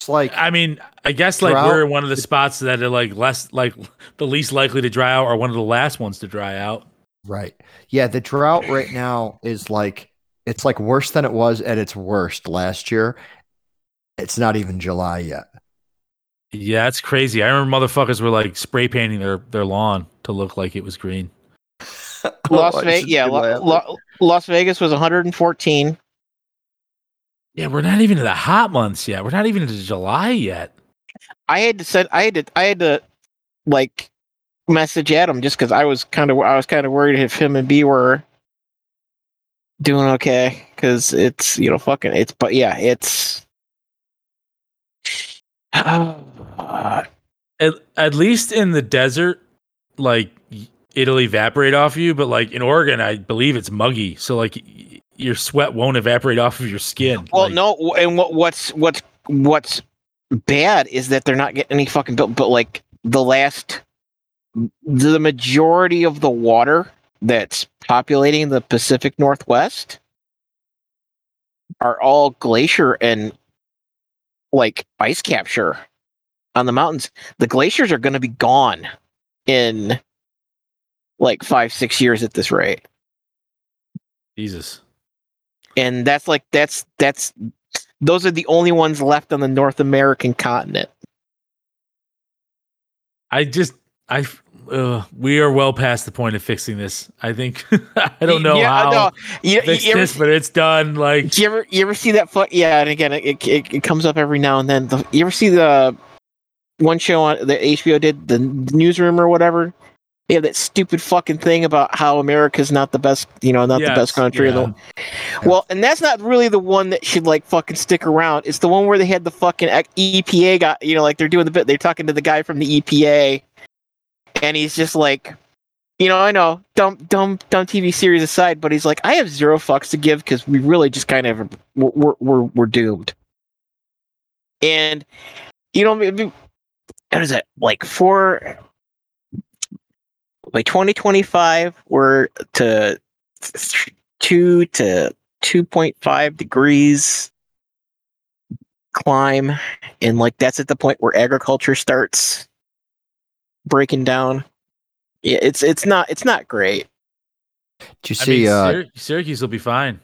It's like I mean, I guess like Drought- we're in one of the spots that are like less like the least likely to dry out or one of the last ones to dry out. Right. Yeah, the drought right now is like it's like worse than it was at its worst last year. It's not even July yet. Yeah, it's crazy. I remember motherfuckers were like spray painting their, their lawn to look like it was green. Las Oh, I Vegas, yeah, La- La- Las Vegas was 114. Yeah, we're not even in the hot months yet. We're not even into July yet. I had to send, I had to, I had to, like, message Adam just because I was kind of, I was kind of worried if him and B were doing okay because it's, you know, fucking, it's, but yeah, it's. Uh, At, at least in the desert, like it'll evaporate off you, but like in Oregon, I believe it's muggy. So like your sweat won't evaporate off of your skin. well, Like, no, and what, what's, what's, what's bad is that they're not getting any fucking built, but like the last, the majority of the water that's populating the Pacific Northwest are all glacier and like ice capture on the mountains. The glaciers are going to be gone in like five, six years at this rate. Jesus. And that's like, that's, that's, those are the only ones left on the North American continent. I just I uh, we are well past the point of fixing this. I think I don't know yeah, how no, you, fix you ever this, but it's done. Like you ever you ever see that? Fu- yeah, and again, it, it it comes up every now and then. The, you ever see the one show on the HBO did the newsroom or whatever? They have that stupid fucking thing about how America's not the best, you know, not the best country in the yeah. Well, and that's not really the one that should like fucking stick around. It's the one where they had the fucking EPA guy, you know, like they're doing the bit. They're talking to the guy from the EPA, and he's just like, you know, I know, dumb, dumb, dumb TV series aside, but he's like, I have zero fucks to give because we really just kind of we're we're we're, doomed. And you know, what is it like for by 2025 we're to two to 2.5 degrees climb and like that's at the point where agriculture starts breaking down yeah it's it's not it's not great Did you I see mean, uh Syrac- Syracuse will be fine.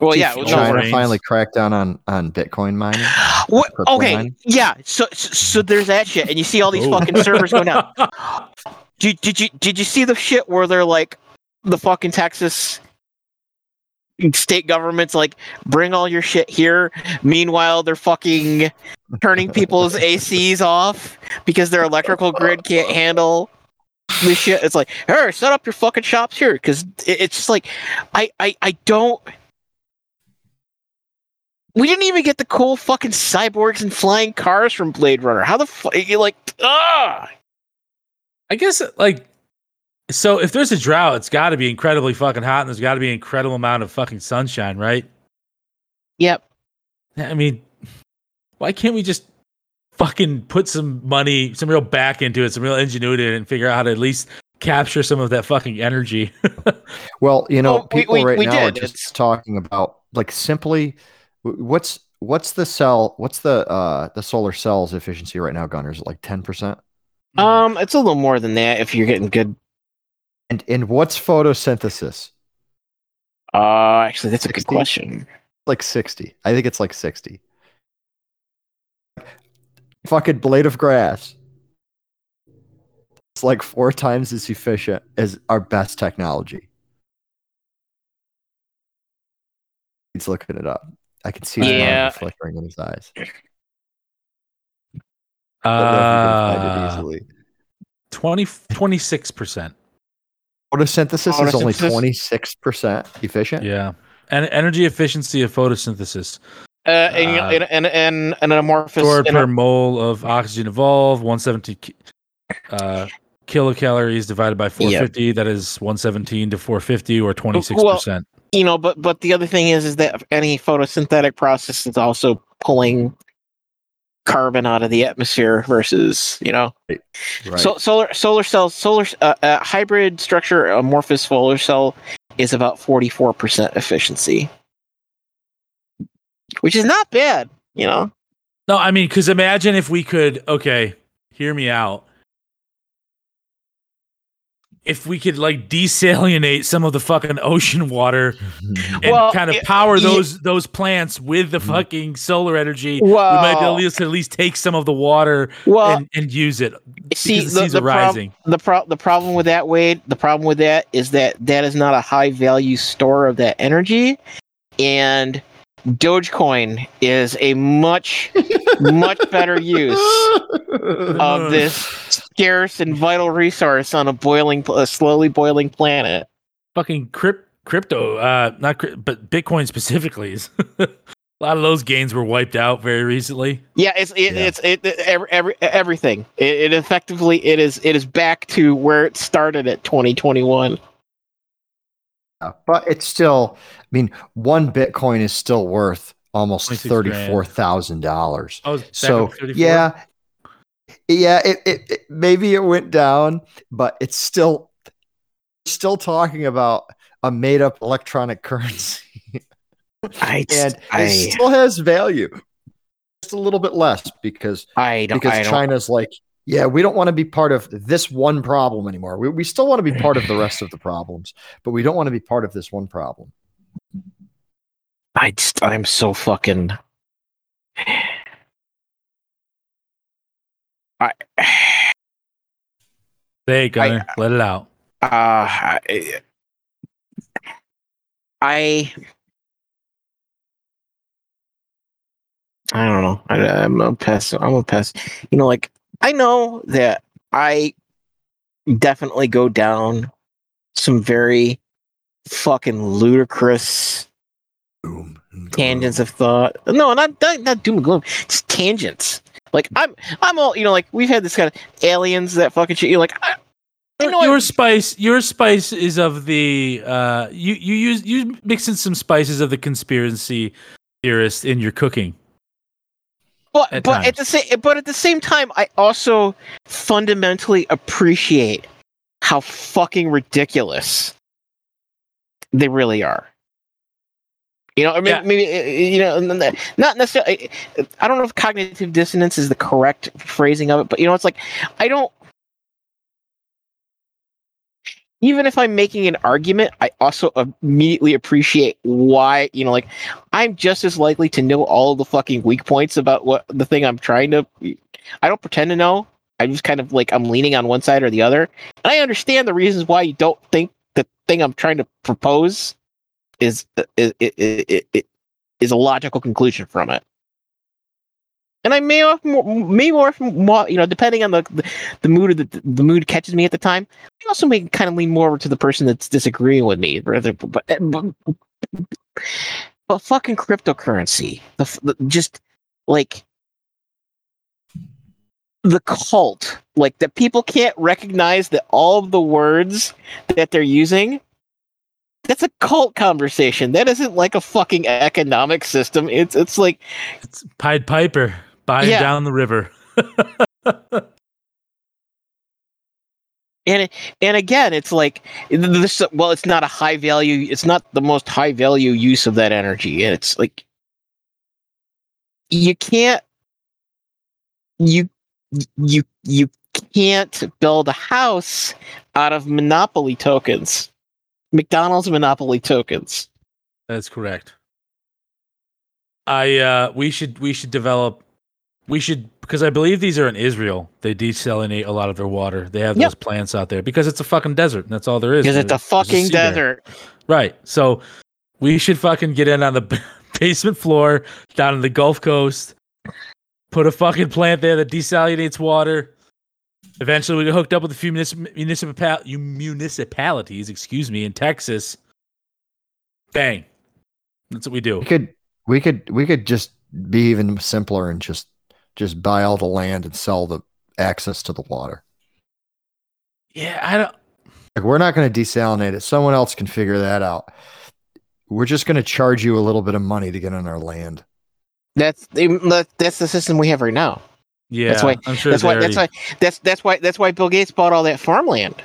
well yeah if no, China China rains. finally cracked down on on Bitcoin mining? What? Okay, Kryptonite. yeah. So, so so there's that shit, and you see all these Oh. fucking servers going down. Did, did you did you see the shit where they're like the fucking Texas state government's like bring all your shit here. Meanwhile, they're fucking turning people's ACs off because their electrical grid can't handle this shit. It's like, hey, set up your fucking shops here because it's just like, I I I don't. We didn't even get the cool fucking cyborgs and flying cars from Blade Runner. How the fuck? Like, ah. I guess like so if there's a drought, it's got to be incredibly fucking hot, and there's got to be an incredible amount of fucking sunshine, right? Yep. I mean, why can't we just fucking put some money, some real back into it, some real ingenuity, in it and figure out how to at least capture some of that fucking energy? Well, you know, Oh, we- people we- right we now are just It's- talking about like simply what's what's the cell what's the uh the solar cells efficiency right now, Gunner? Is it like ten percent? Um, it's a little more than that if you're getting good. And and what's photosynthesis? Uh, actually, that's a good question. Like sixty. I think it's like sixty. Fucking blade of grass. It's like four times as efficient as our best technology. He's looking it up. I can see the Yeah. yeah. flickering in his eyes. I don't know if you can find it Uh, easily. 20, 26%. Photosynthesis is only twenty six percent efficient. Yeah. And energy efficiency of photosynthesis. Uh, and, Uh, and, and and and an amorphous. Stored per a- mole of oxygen evolved, 170 uh, kilocalories divided by 450. That is 117 to 450 or 26%. you know, but but the other thing is, is that any photosynthetic process is also pulling carbon out of the atmosphere versus you know Right. so solar solar cells solar uh, uh, hybrid structure amorphous solar cell is about 44% efficiency which is not bad you know No, I mean, because imagine if we could, okay, hear me out. If we could like desalinate some of the fucking ocean water and Well, kind of power ye- those those plants with the Mhm. fucking solar energy, we might be able to at least take some of the water well and, and use it see because the, the, seas the, are prob- rising. the, pro- the problem with that wade the problem with that is that that is not a high value store of that energy and dogecoin is a much much better use of this scarce and vital resource on a boiling a slowly boiling planet fucking crypt, crypto, uh, not cryp- but Bitcoin specifically is. a lot of those gains were wiped out very recently. yeah it's it, Yeah. it's it, it every, every, everything it, it effectively it is it is back to where it started at 2021 Yeah, but it's still. I mean, one Bitcoin is still worth almost 26 thirty grand. four thousand dollars. Oh, So 34? yeah, yeah. It, it, it maybe it went down, but it's still still talking about a made up electronic currency, i and I, it still has value. Just a little bit less because I don't because I don't, China's like, yeah, we don't want to be part of this one problem anymore. We, we still want to be part of the rest of the problems, but we don't want to be part of this one problem. I just, I'm so fucking. I, Say it, Gunner. Let it out. uh, I, I, I don't know. I, I'm a pest. I'm a pest. You know, like I know that I definitely go down some very fucking ludicrous Boom. tangents of thought. No, not not, not doom and gloom. Just tangents. Like I'm I'm all you know. Like we've had this kind of aliens that fucking shit. You're like I, I know. your I, spice, your spice is of the uh, you you use you mix in some spices of the conspiracy theorist in your cooking. But at but at the same but at the same time, I also fundamentally appreciate how fucking ridiculous they really are. You know, I mean, Yeah. maybe uh, you know, not necessarily. I don't know if cognitive dissonance is the correct phrasing of it, but you know, it's like I don't. Even if I'm making an argument, I also immediately appreciate why, you know, like I'm just as likely to know all the fucking weak points about what the thing I'm trying to. I don't pretend to know. I just kind of like I'm leaning on one side or the other. And I understand the reasons why you don't think the thing I'm trying to propose is is is, is, is a logical conclusion from it. And I may more, may more, you know, depending on the, the, mood the the mood catches me at the time. I also may kind of lean more to the person that's disagreeing with me, rather. But, eh, but, but fucking cryptocurrency, the, the just like the cult, like that people can't recognize that all of the words that they're using that's a cult conversation. That isn't like a fucking economic system. It's it's like it's Pied Piper buying yeah. down the river. and and again, it's like this. Well, it's not a high value. It's not the most high value use of that energy. And it's like you can't you you you can't build a house out of monopoly tokens McDonald's Monopoly tokens. That's correct. I uh we should we should develop we should because I believe these are in Israel. They desalinate a lot of their water. They have yep. those plants out there because it's a fucking desert and that's all there is. Because it's a fucking a desert. Right. So we should fucking get in on the basement floor down in the Gulf Coast. Put a fucking plant there that desalinates water. Eventually, we get hooked up with a few municip- municipal- municipalities, excuse me, in Texas. Bang. That's what we do. We could, we could, we could just be even simpler and just, just buy all the land and sell the access to the water. Yeah, I don't. Like, we're not going to desalinate it. Someone else can figure that out. We're just going to charge you a little bit of money to get on our land. That's that's the system we have right now. Yeah, that's why. I'm sure that's why. Already... That's why. That's that's why. That's why Bill Gates bought all that farmland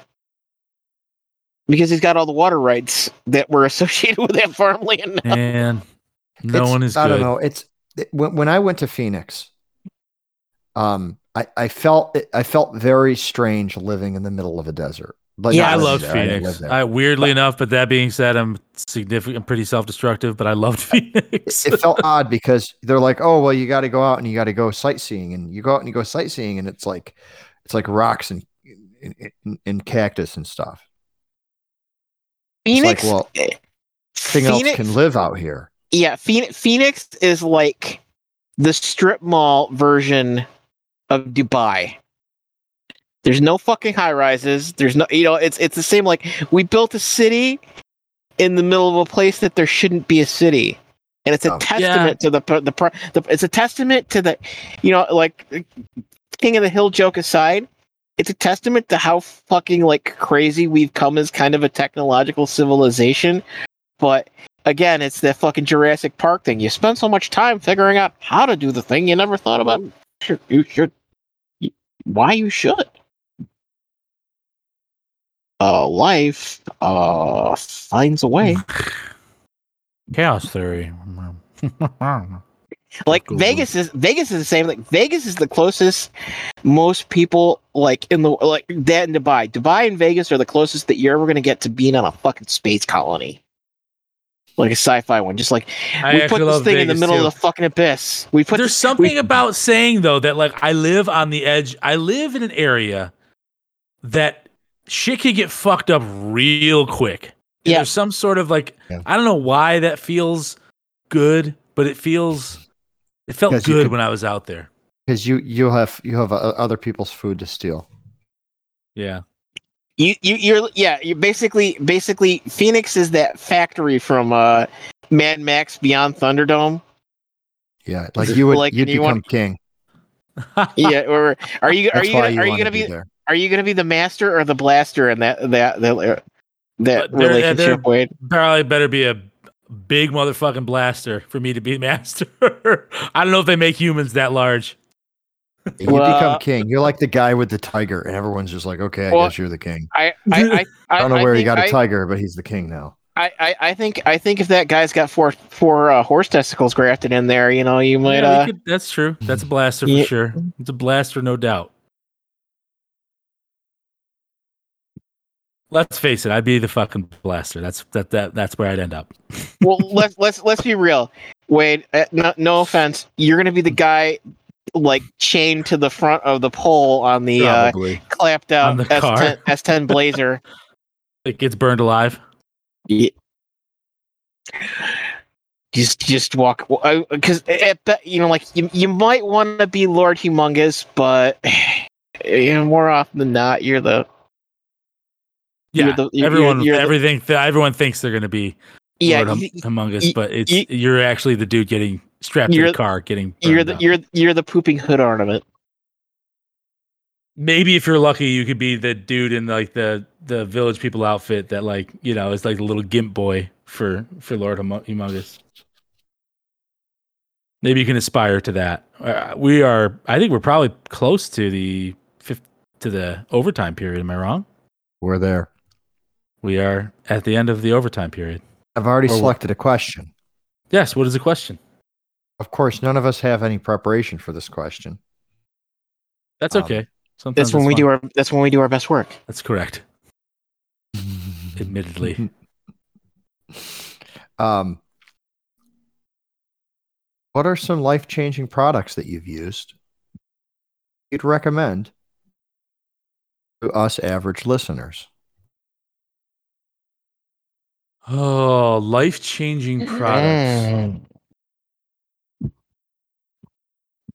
because he's got all the water rights that were associated with that farmland. Now. And no it's, one is. I good. don't know. It's it, when when I went to Phoenix. Um, I I felt I felt very strange living in the middle of a desert. But yeah, I love Phoenix. I, I, weirdly enough, but that being said, I'm significant, pretty self-destructive. But I loved Phoenix. it, it felt odd because they're like, "Oh, well, you got to go out and you got to go sightseeing," and you go out and you go sightseeing, and it's like, it's like rocks and and, cactus and stuff. Phoenix, like, well, nothing else can live out here. Yeah, Phoenix, Phoenix is like the strip mall version of Dubai. There's no fucking high rises. There's no, you know, it's it's the same. Like we built a city in the middle of a place that there shouldn't be a city, and it's a oh, testament yeah. to the, the the it's a testament to the, you know, like King of the Hill joke aside, it's a testament to how fucking like crazy we've come as kind of a technological civilization. But again, it's that fucking Jurassic Park thing. You spend so much time figuring out how to do the thing you never thought about. You should. Why you should uh, life uh, finds a way. Chaos theory. like Vegas is Vegas is the same. Like Vegas is the closest most people like in the like that in Dubai. Dubai and Vegas are the closest that you're ever gonna get to being on a fucking space colony. Like a sci-fi one, just like I we put this thing Vegas in the middle too. of the fucking abyss. We put there's this, something we, about saying though that like I live on the edge. I live in an area that shit could get fucked up real quick. yeah. There's some sort of like yeah. I don't know why that feels good, but it feels it felt good could, when I was out there. Because you you have you have uh, other people's food to steal. Yeah. You you you're yeah you're basically basically Phoenix is that factory from uh Mad Max Beyond Thunderdome. Yeah, like you would like, you'd you become want, king. yeah, or are you are you gonna, you are you gonna be, be are you going to be the master or the blaster in that that that, that relationship? Wade, probably better be a big motherfucking blaster for me to be master. I don't know if they make humans that large. You well, become king. You're like the guy with the tiger, and everyone's just like, "Okay, I well, guess you're the king." I I, I, I don't know where he got a tiger, but he's the king now. I, I, I think I think if that guy's got four four uh, horse testicles grafted in there, you know, you might. Yeah, uh, could, that's true. That's a blaster for yeah. sure. It's a blaster, no doubt. Let's face it, I'd be the fucking blaster. That's that that that's where I'd end up. well, let's let's let's be real. Wade, uh, no, no offense, you're gonna be the guy like chained to the front of the pole on the uh, Probably. clapped out On the car. S10, S10 Blazer. It gets burned alive. Yeah. Just just walk because you know like you, you might want to be Lord Humungus, but you know, more often than not you're the Yeah, You're the- you're- everyone, you're the- everything, th- everyone thinks they're going to be yeah Lord hum- Humungus, you- but it's you- you're actually the dude getting strapped to You're- the car, getting. you're the up. you're you're the pooping hood ornament. Maybe if you're lucky, you could be the dude in like the the village people outfit that like you know is like the little gimp boy for for Lord Humungus. Maybe you can aspire to that. Uh, we are. I think we're probably close to the fifth to the overtime period. Am I wrong? We're there. We are at the end of the overtime period. I've already Or what? selected a question. Yes. What is the question? Of course, none of us have any preparation for this question. That's Um, okay. Sometimes That's when we fun. do our that's when we do our best work. That's correct. Admittedly. um, what are some life changing products that you've used you'd recommend to us average listeners? Oh, life changing products. Mm.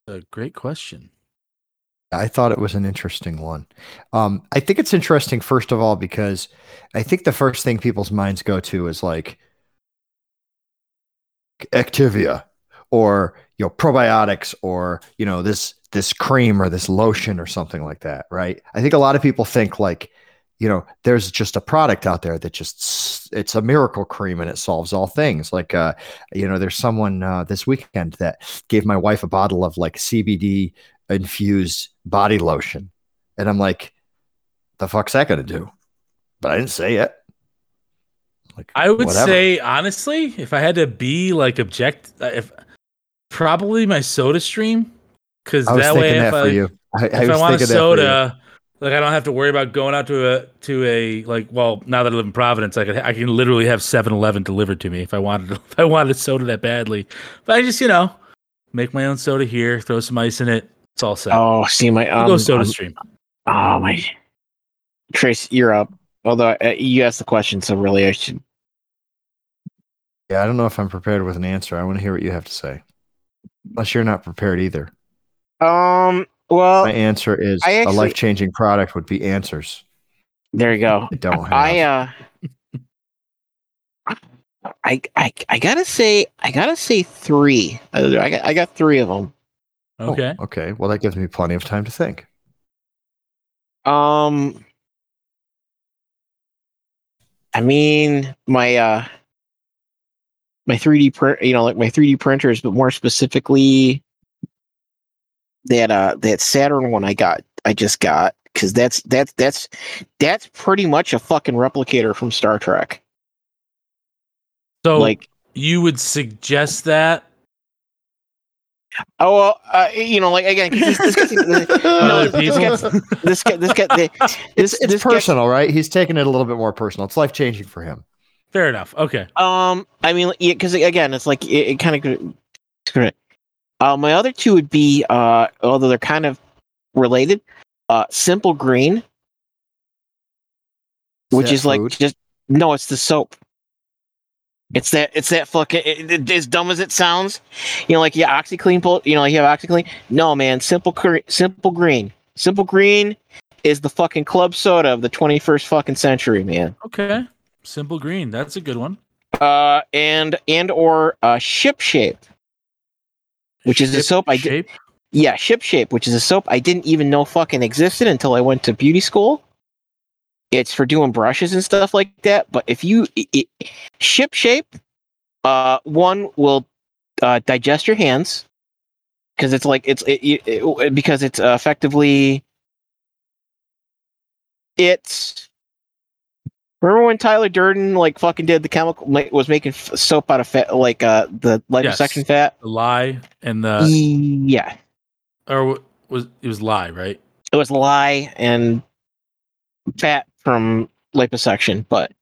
A great question. I thought it was an interesting one. Um, I think it's interesting, first of all, because I think the first thing people's minds go to is like Activia or you know probiotics or you know this this cream or this lotion or something like that, right? I think a lot of people think like you know there's just a product out there that just it's a miracle cream and it solves all things. Like uh, you know, there's someone uh, this weekend that gave my wife a bottle of like CBD infused body lotion. And I'm like, the fuck's that gonna do? But I didn't say it. Like I would whatever. say honestly, if I had to be like object, uh, if probably my SodaStream, because I that way that if I you. I, if I, want a thinking that soda, like I don't have to worry about going out to a to a like. Well, now that I live in Providence, I could I can literally have 7-Eleven delivered to me if I wanted if I wanted a soda that badly. But I just you know make my own soda here, throw some ice in it. It's all set. Oh, see my I'll um, go Soda um, Stream. Oh my, Trace, you're up. Although uh, you asked the question, so really I should. Yeah, I don't know if I'm prepared with an answer. I want to hear what you have to say. Unless you're not prepared either. Um. Well, My answer is I a actually- life changing product would be answers. there you go. I don't have. I uh. I, I I gotta say I gotta say three. I got I got three of them. Oh, Okay. okay. Well, that gives me plenty of time to think. Um, I mean, my uh, my 3D print, you know, like my 3D printers, but more specifically, that uh, that Saturn one I got, I just got because that's that's that's that's pretty much a fucking replicator from Star Trek. So like, you would suggest that oh, well, uh, you know, like again, this, this, gets- no, this gets this guy, this guy, this It's, it's personal, right? He's taking it a little bit more personal. It's life changing for him. Fair enough. Okay. Um, I mean, yeah, because again, it's like it, it kind of. Uh, my other two would be, uh, although they're kind of related, uh, Simple Green, which that is like just no, it's the soap. It's that it's that fucking it, it- as dumb as it sounds. You know, like yeah, OxiClean, pull- you know, you have OxiClean. No, man, Simple Simple Green, Simple Green is the fucking club soda of the 21st fucking century, man. Okay. Simple green. That's a good one. uh, and and or uh, Ship Shape, which is a Ship soap I did. shape. Yeah, Ship Shape, which is a soap I didn't even know fucking existed until I went to beauty school. It's for doing brushes and stuff like that. But if you it, it, Ship Shape, uh, one will uh, digest your hands because it's like it's it, it, it- because it's uh, effectively it's Remember when Tyler Durden like fucking did the chemical was making soap out of fat like uh the liposuction Yes. fat? The lie and the yeah, or was it was lie, right? it was lie and fat from liposuction, but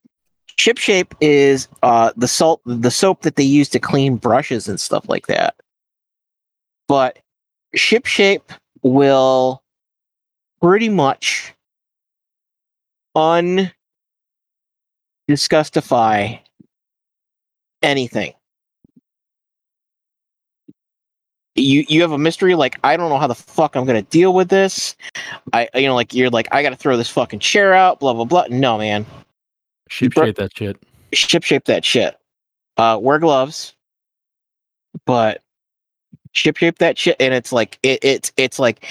Ship Shape is uh, the salt, the soap that they use to clean brushes and stuff like that. But Ship Shape will pretty much undisgustify anything. You you have a mystery like I don't know how the fuck I'm gonna deal with this. I you know like you're like I gotta throw this fucking chair out. Blah blah blah. No man, Ship shape that shit. ship shape that shit. Uh, wear gloves, but ship shape that shit. And it's like it, it's it's like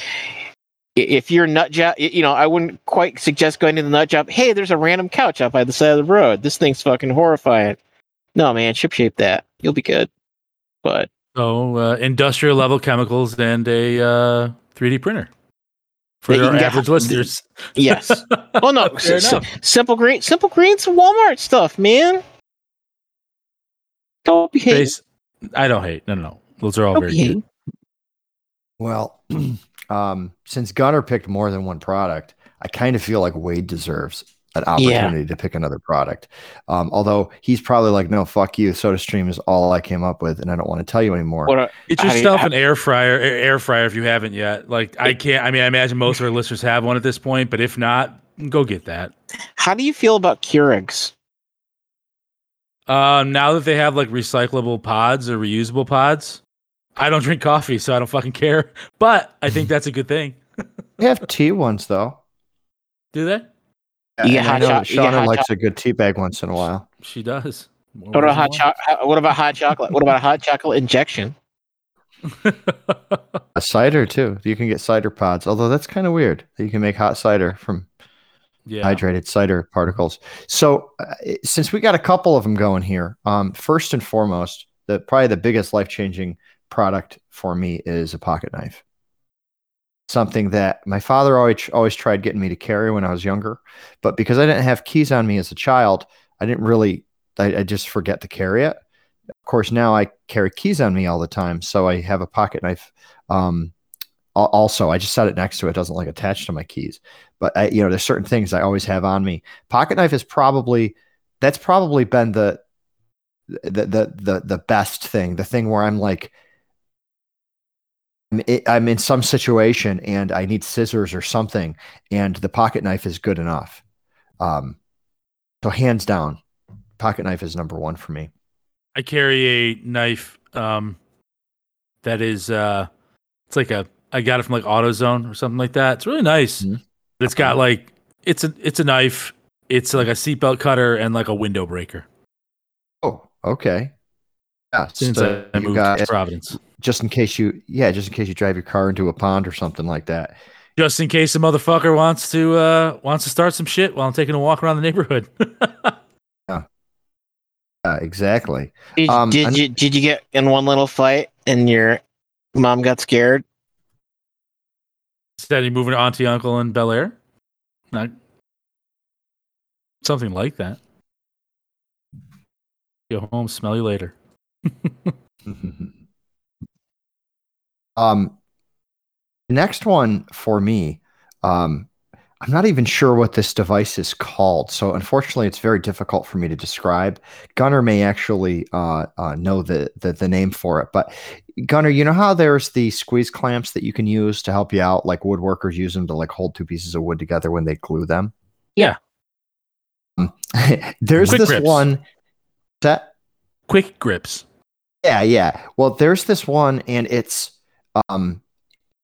if you're nut job, you know, I wouldn't quite suggest going to the nut job. Hey, there's a random couch out by the side of the road. This thing's fucking horrifying. No man, ship shape that. You'll be good. But So uh, industrial level chemicals and a uh, 3D printer for your you our can get- average listeners. yes. Oh no, Fair s- s- simple green, simple greens, Walmart stuff, man. Don't be hating. Base- I don't hate. No, no, no. Those are all Don't very good. Well, um, since Gunner picked more than one product, I kind of feel like Wade deserves an opportunity to pick another product. Um, although he's probably like, no, fuck you. SodaStream is all I came up with, and I don't want to tell you anymore. What a- Get How do you- yourself how- an air fryer, air air fryer if you haven't yet. Like I can't. I mean, I imagine most of our listeners have one at this point, but if not, go get that. how do you feel about Keurigs? Um, now that they have like recyclable pods or reusable pods, I don't drink coffee, so I don't fucking care. But I think that's a good thing. They have tea ones though. Do they? Yeah, get I hot know cho- that you get Shauna hot likes a good tea bag once in a while. She does. More What about hot reason chocolate? What about hot chocolate? What about a hot chocolate injection? A cider too. You can get cider pods, although that's kind of weird. that You can make hot cider from yeah. hydrated cider particles. So, uh, since we got a couple of them going here, um, first and foremost, the probably the biggest life changing product for me is a pocket knife. Something that my father always always tried getting me to carry when I was younger, but because I didn't have keys on me as a child, I didn't really. I, I just forget to carry it. Of course, now I carry keys on me all the time, so I have a pocket knife. Um, also, I just set it next to it; doesn't like attach to my keys but I, you know, there's certain things I always have on me. Pocket knife is probably that's probably been the the the the, the best thing, the thing where I'm like I'm in some situation and I need scissors or something, and the pocket knife is good enough. Um, so hands down, pocket knife is number one for me. I carry a knife um that is uh it's like a I got it from like AutoZone or something like that. It's really nice. Mhm. It's got like it's a it's a knife. It's like a seatbelt cutter and like a window breaker. Oh, okay. Yeah, Since so I moved got to Providence. Just in case you, yeah, just in case you drive your car into a pond or something like that. Just in case the motherfucker wants to uh wants to start some shit while I'm taking a walk around the neighborhood. Yeah, exactly. Did, Um, did you did you get in one little fight and your mom got scared? Instead of moving to Auntie Uncle in Bel Air? Not something like that. Go home, smell you later. um, the next one for me, um, I'm not even sure what this device is called. So unfortunately, it's very difficult for me to describe. Gunner may actually uh, uh, know the, the the name for it, but Gunner, you know how there's the squeeze clamps that you can use to help you out, like woodworkers use them to like hold two pieces of wood together when they glue them. Yeah. Um, there's Quick this grips. one that Quick grips. yeah, yeah. Well, there's this one, and it's um,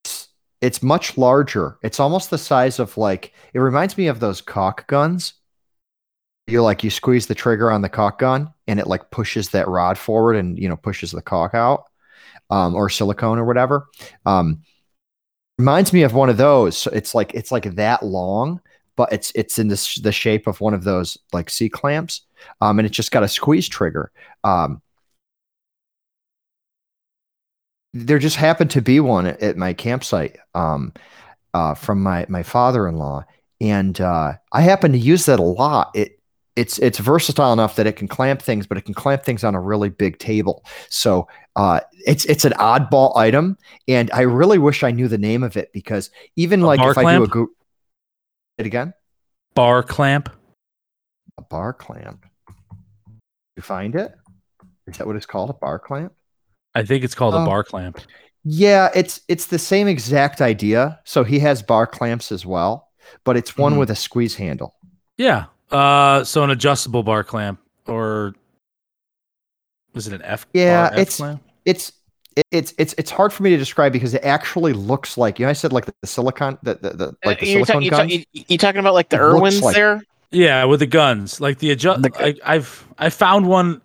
it's, it's much larger. It's almost the size of like it reminds me of those cock guns. You like you squeeze the trigger on the cock gun, and it like pushes that rod forward, and you know pushes the cock out, um, or silicone or whatever. Um, reminds me of one of those. It's like it's like that long, but it's it's in this the shape of one of those like C clamps, um, and it's just got a squeeze trigger. Um, there just happened to be one at, at my campsite um, uh, from my my father-in-law, and uh, I happen to use that a lot. It it's it's versatile enough that it can clamp things, but it can clamp things on a really big table. So uh, it's it's an oddball item, and I really wish I knew the name of it because even A like if I do a clamp? go- it again, Bar clamp. A bar clamp. You find it? Is that what it's called? A bar clamp? I think it's called a Oh. bar clamp. Yeah, it's it's the same exact idea. So he has bar clamps as well, but it's one Mhm. with a squeeze handle. Yeah. Uh, so an adjustable bar clamp, or is it an F? Yeah, bar F it's- clamp? It's it's it's it's hard for me to describe because it actually looks like you know I said like the, the silicon the, the, the like the Uh, you're, ta- silicone you ta- guns. you- you talking about like the It Irwins like- there? Yeah, with the guns, like the adjust. The I, I've I found one.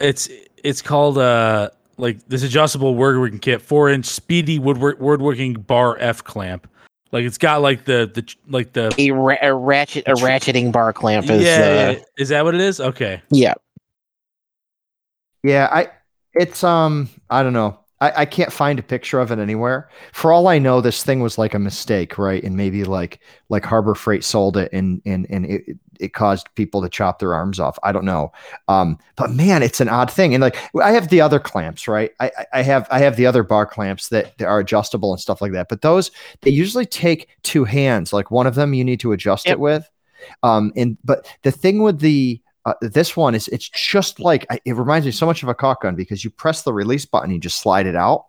It's it's called uh like this adjustable woodworking kit, four inch speedy woodwork woodworking bar F clamp. Like it's got like the the like the A, ra- a ratchet, a ratcheting bar clamp is. yeah, uh, yeah. Is that what it is? Okay. yeah. Yeah, I it's um I don't know. I, I can't find a picture of it anywhere. For all I know, this thing was like a mistake, right? And maybe like like Harbor Freight sold it and and and it, it caused people to chop their arms off. I don't know. Um, but man, it's an odd thing. And like I have the other clamps, right? I I- have I have the other bar clamps that, that are adjustable and stuff like that. But those they usually take two hands. Like one of them you need to adjust Yep. it with. Um, and but the thing with the uh, this one is it's just like it reminds me so much of a cock gun because you press the release button, you just slide it out,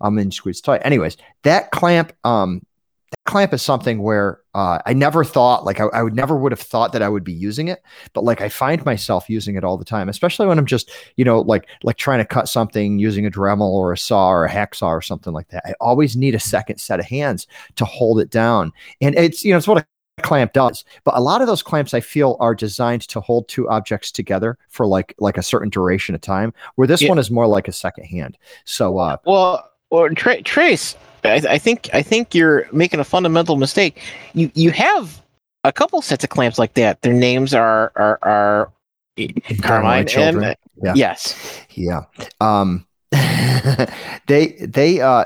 um, and squeeze tight. Anyways, that clamp, um, that clamp is something where uh, I never thought like I, I would never would have thought that I would be using it, but like I find myself using it all the time, especially when I'm just you know like like trying to cut something using a Dremel or a saw or a hacksaw or something like that. I always need a second set of hands to hold it down, and it's you know it's what a clamp does but a lot of those clamps i feel are designed to hold two objects together for like like a certain duration of time where this Yeah. one is more like a second hand so uh Well, well, Tra- Trace, I, I think I think you're making a fundamental mistake. You you have a couple sets of clamps like that. Their names are are are Carmine Children. and Yeah. yes. yeah um they they uh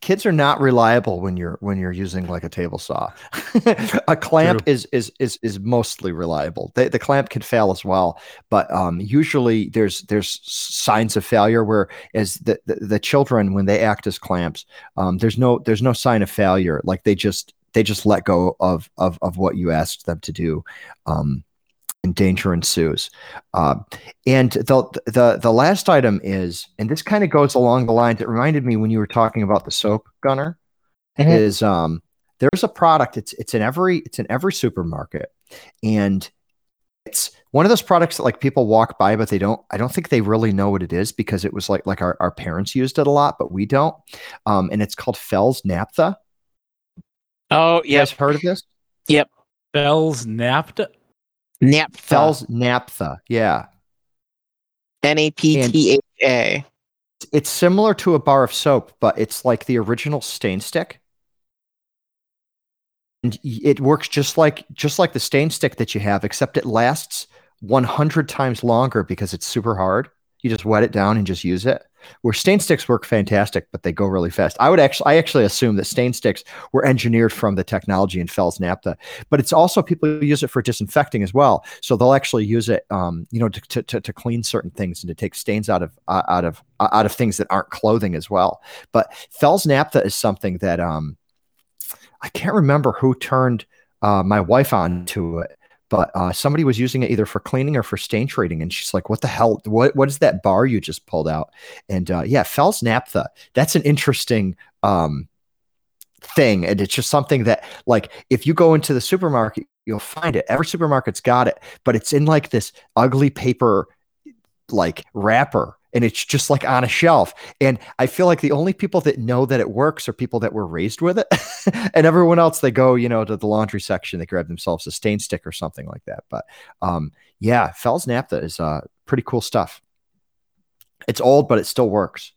kids are not reliable when you're when you're using like a table saw. A clamp is is is is mostly reliable. The, the clamp can fail as well but um usually there's there's signs of failure where as the, the the children when they act as clamps um there's no there's no sign of failure. Like they just they just let go of of of what you asked them to do. Um and danger ensues um and the the the last item is, and this kind of goes along the lines. It reminded me when you were talking about the soap gunner. Mhm. Is um there's a product. It's it's in every it's in every supermarket, and it's one of those products that like people walk by, but they don't. I don't think they really know what it is because it was like like our, our parents used it a lot, but we don't. Um, and it's called Fels-Naptha. Oh yes, heard of this? Yep. Bell's Napta. Naphtha. Fels-Naptha. Yeah. N a p t h a. it's similar to a bar of soap, but it's like the original stain stick. And it works just like just like the stain stick that you have, except it lasts 100 times longer because it's super hard. You just wet it down and just use it. Where stain sticks work fantastic, but they go really fast. I would actually, I actually assume that stain sticks were engineered from the technology in Fels-Naptha, but it's also people use it for disinfecting as well. So they'll actually use it, um, you know, to, to, to, clean certain things and to take stains out of uh, out of uh, out of things that aren't clothing as well. But Fels-Naptha is something that um, I can't remember who turned uh, my wife on to it, but uh, somebody was using it either for cleaning or for stain treating, and she's like, "What the hell? What what is that bar you just pulled out?" And uh, yeah, Fels-Naptha. That's an interesting um, thing, and it's just something that, like, if you go into the supermarket, you'll find it. Every supermarket's got it, but it's in like this ugly paper, like wrapper. And it's just like on a shelf. And I feel like the only people that know that it works are people that were raised with it. and everyone else, they go, you know, to the laundry section, they grab themselves a stain stick or something like that. But um, yeah, Fels-Naptha is uh, pretty cool stuff. It's old, but it still works.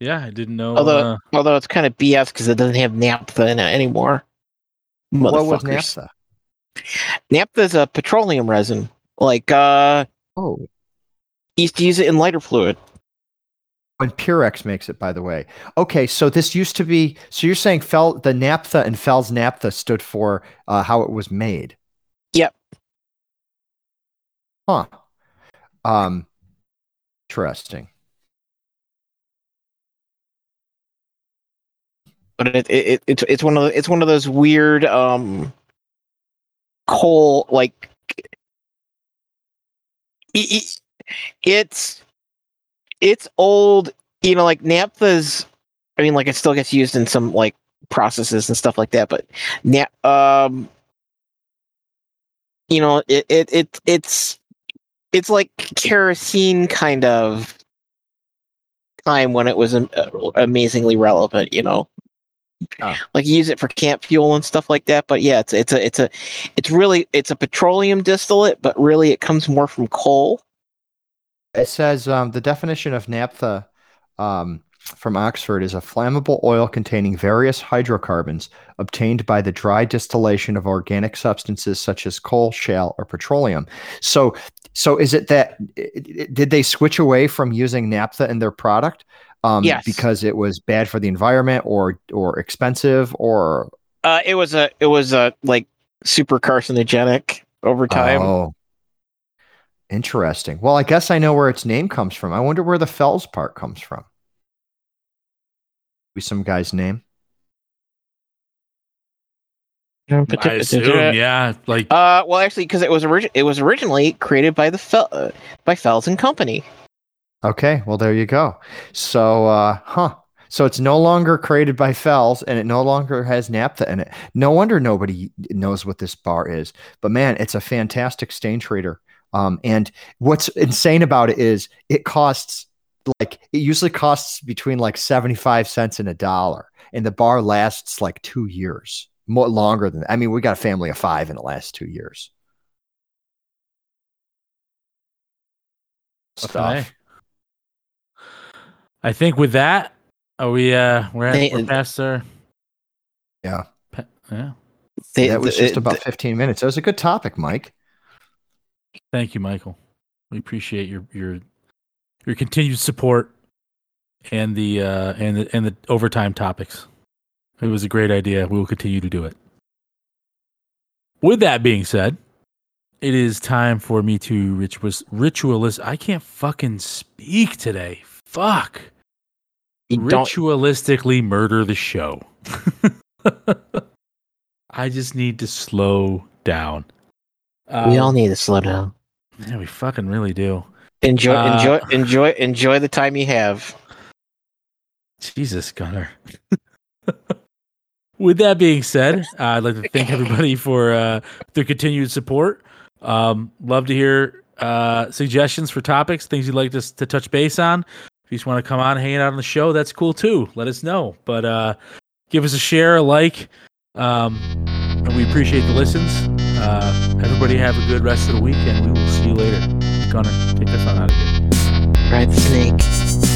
Yeah, I didn't know. Although uh, although it's kind of BS because it doesn't have naphtha in it anymore. What was naphtha? Naphtha is a petroleum resin. Like uh, Oh, used to use it in lighter fluid. and Purex makes it, by the way. Okay, so this used to be. So you're saying Fel the naphtha and Fells Naphtha stood for uh, how it was made. Yep. Huh. Um. Interesting. but it, it, it it's it's one of the, it's one of those weird um coal like it- it's it's old. You know, like naphtha's. I mean, like it still gets used in some like processes and stuff like that, but na- um, you know, it it, it it's it's like kerosene kind of time when it was am- uh, amazingly relevant. You know, Oh. like you use it for camp fuel and stuff like that. But yeah, it's it's a it's a it's really it's a petroleum distillate, but really it comes more from coal. It says um, the definition of naphtha um, from Oxford is a flammable oil containing various hydrocarbons obtained by the dry distillation of organic substances such as coal, shale, or petroleum. So, so is it that did they switch away from using naphtha in their product? Um, Yes. because it was bad for the environment, or or expensive, or Uh, it was a it was a like super carcinogenic over time. Oh, interesting. Well, I guess I know where its name comes from. I wonder where the Fels part comes from. Be some guy's name. I assume, yeah. Like Uh, well, actually, because it was origi- it was originally created by the Fel- uh, by Fels and Company. Okay, well there you go. So, uh, huh. So it's no longer created by Fells, and it no longer has naphtha in it. No wonder nobody knows what this bar is. But man, it's a fantastic stain trader. Um, and what's insane about it is it costs like it usually costs between like seventy five cents and a dollar, and the bar lasts like two years, more longer than. I mean, we got a family of five in the last two years. Okay. I think with that, are we uh we're, at, They- we're past our Yeah. pa- yeah. They- that was the- just about the- 15 minutes. That was a good topic, Mike. Thank you, Michael. We appreciate your your your continued support and the uh and the and the overtime topics. It was a great idea. We will continue to do it. With that being said, it is time for me to ritual ritualist. I can't fucking speak today. Fuck. you don't Ritualistically murder the show. I just need to slow down. We Um, all need to slow down. yeah, we fucking really do. Enjoy, uh, enjoy, enjoy, enjoy the time you have. Jesus, Gunner. With that being said, uh, I'd like to thank everybody for uh, their continued support. Um, love to hear uh, suggestions for topics, things you'd like us to touch base on. If you just want to come on, hang out on the show, that's cool too. Let us know. But uh, give us a share, a like, um, and we appreciate the listens. Uh, everybody have a good rest of the week, and we will see you later. Gunner, take us on out of here. Ride the snake,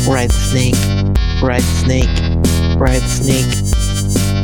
ride the snake, ride the snake, ride the snake.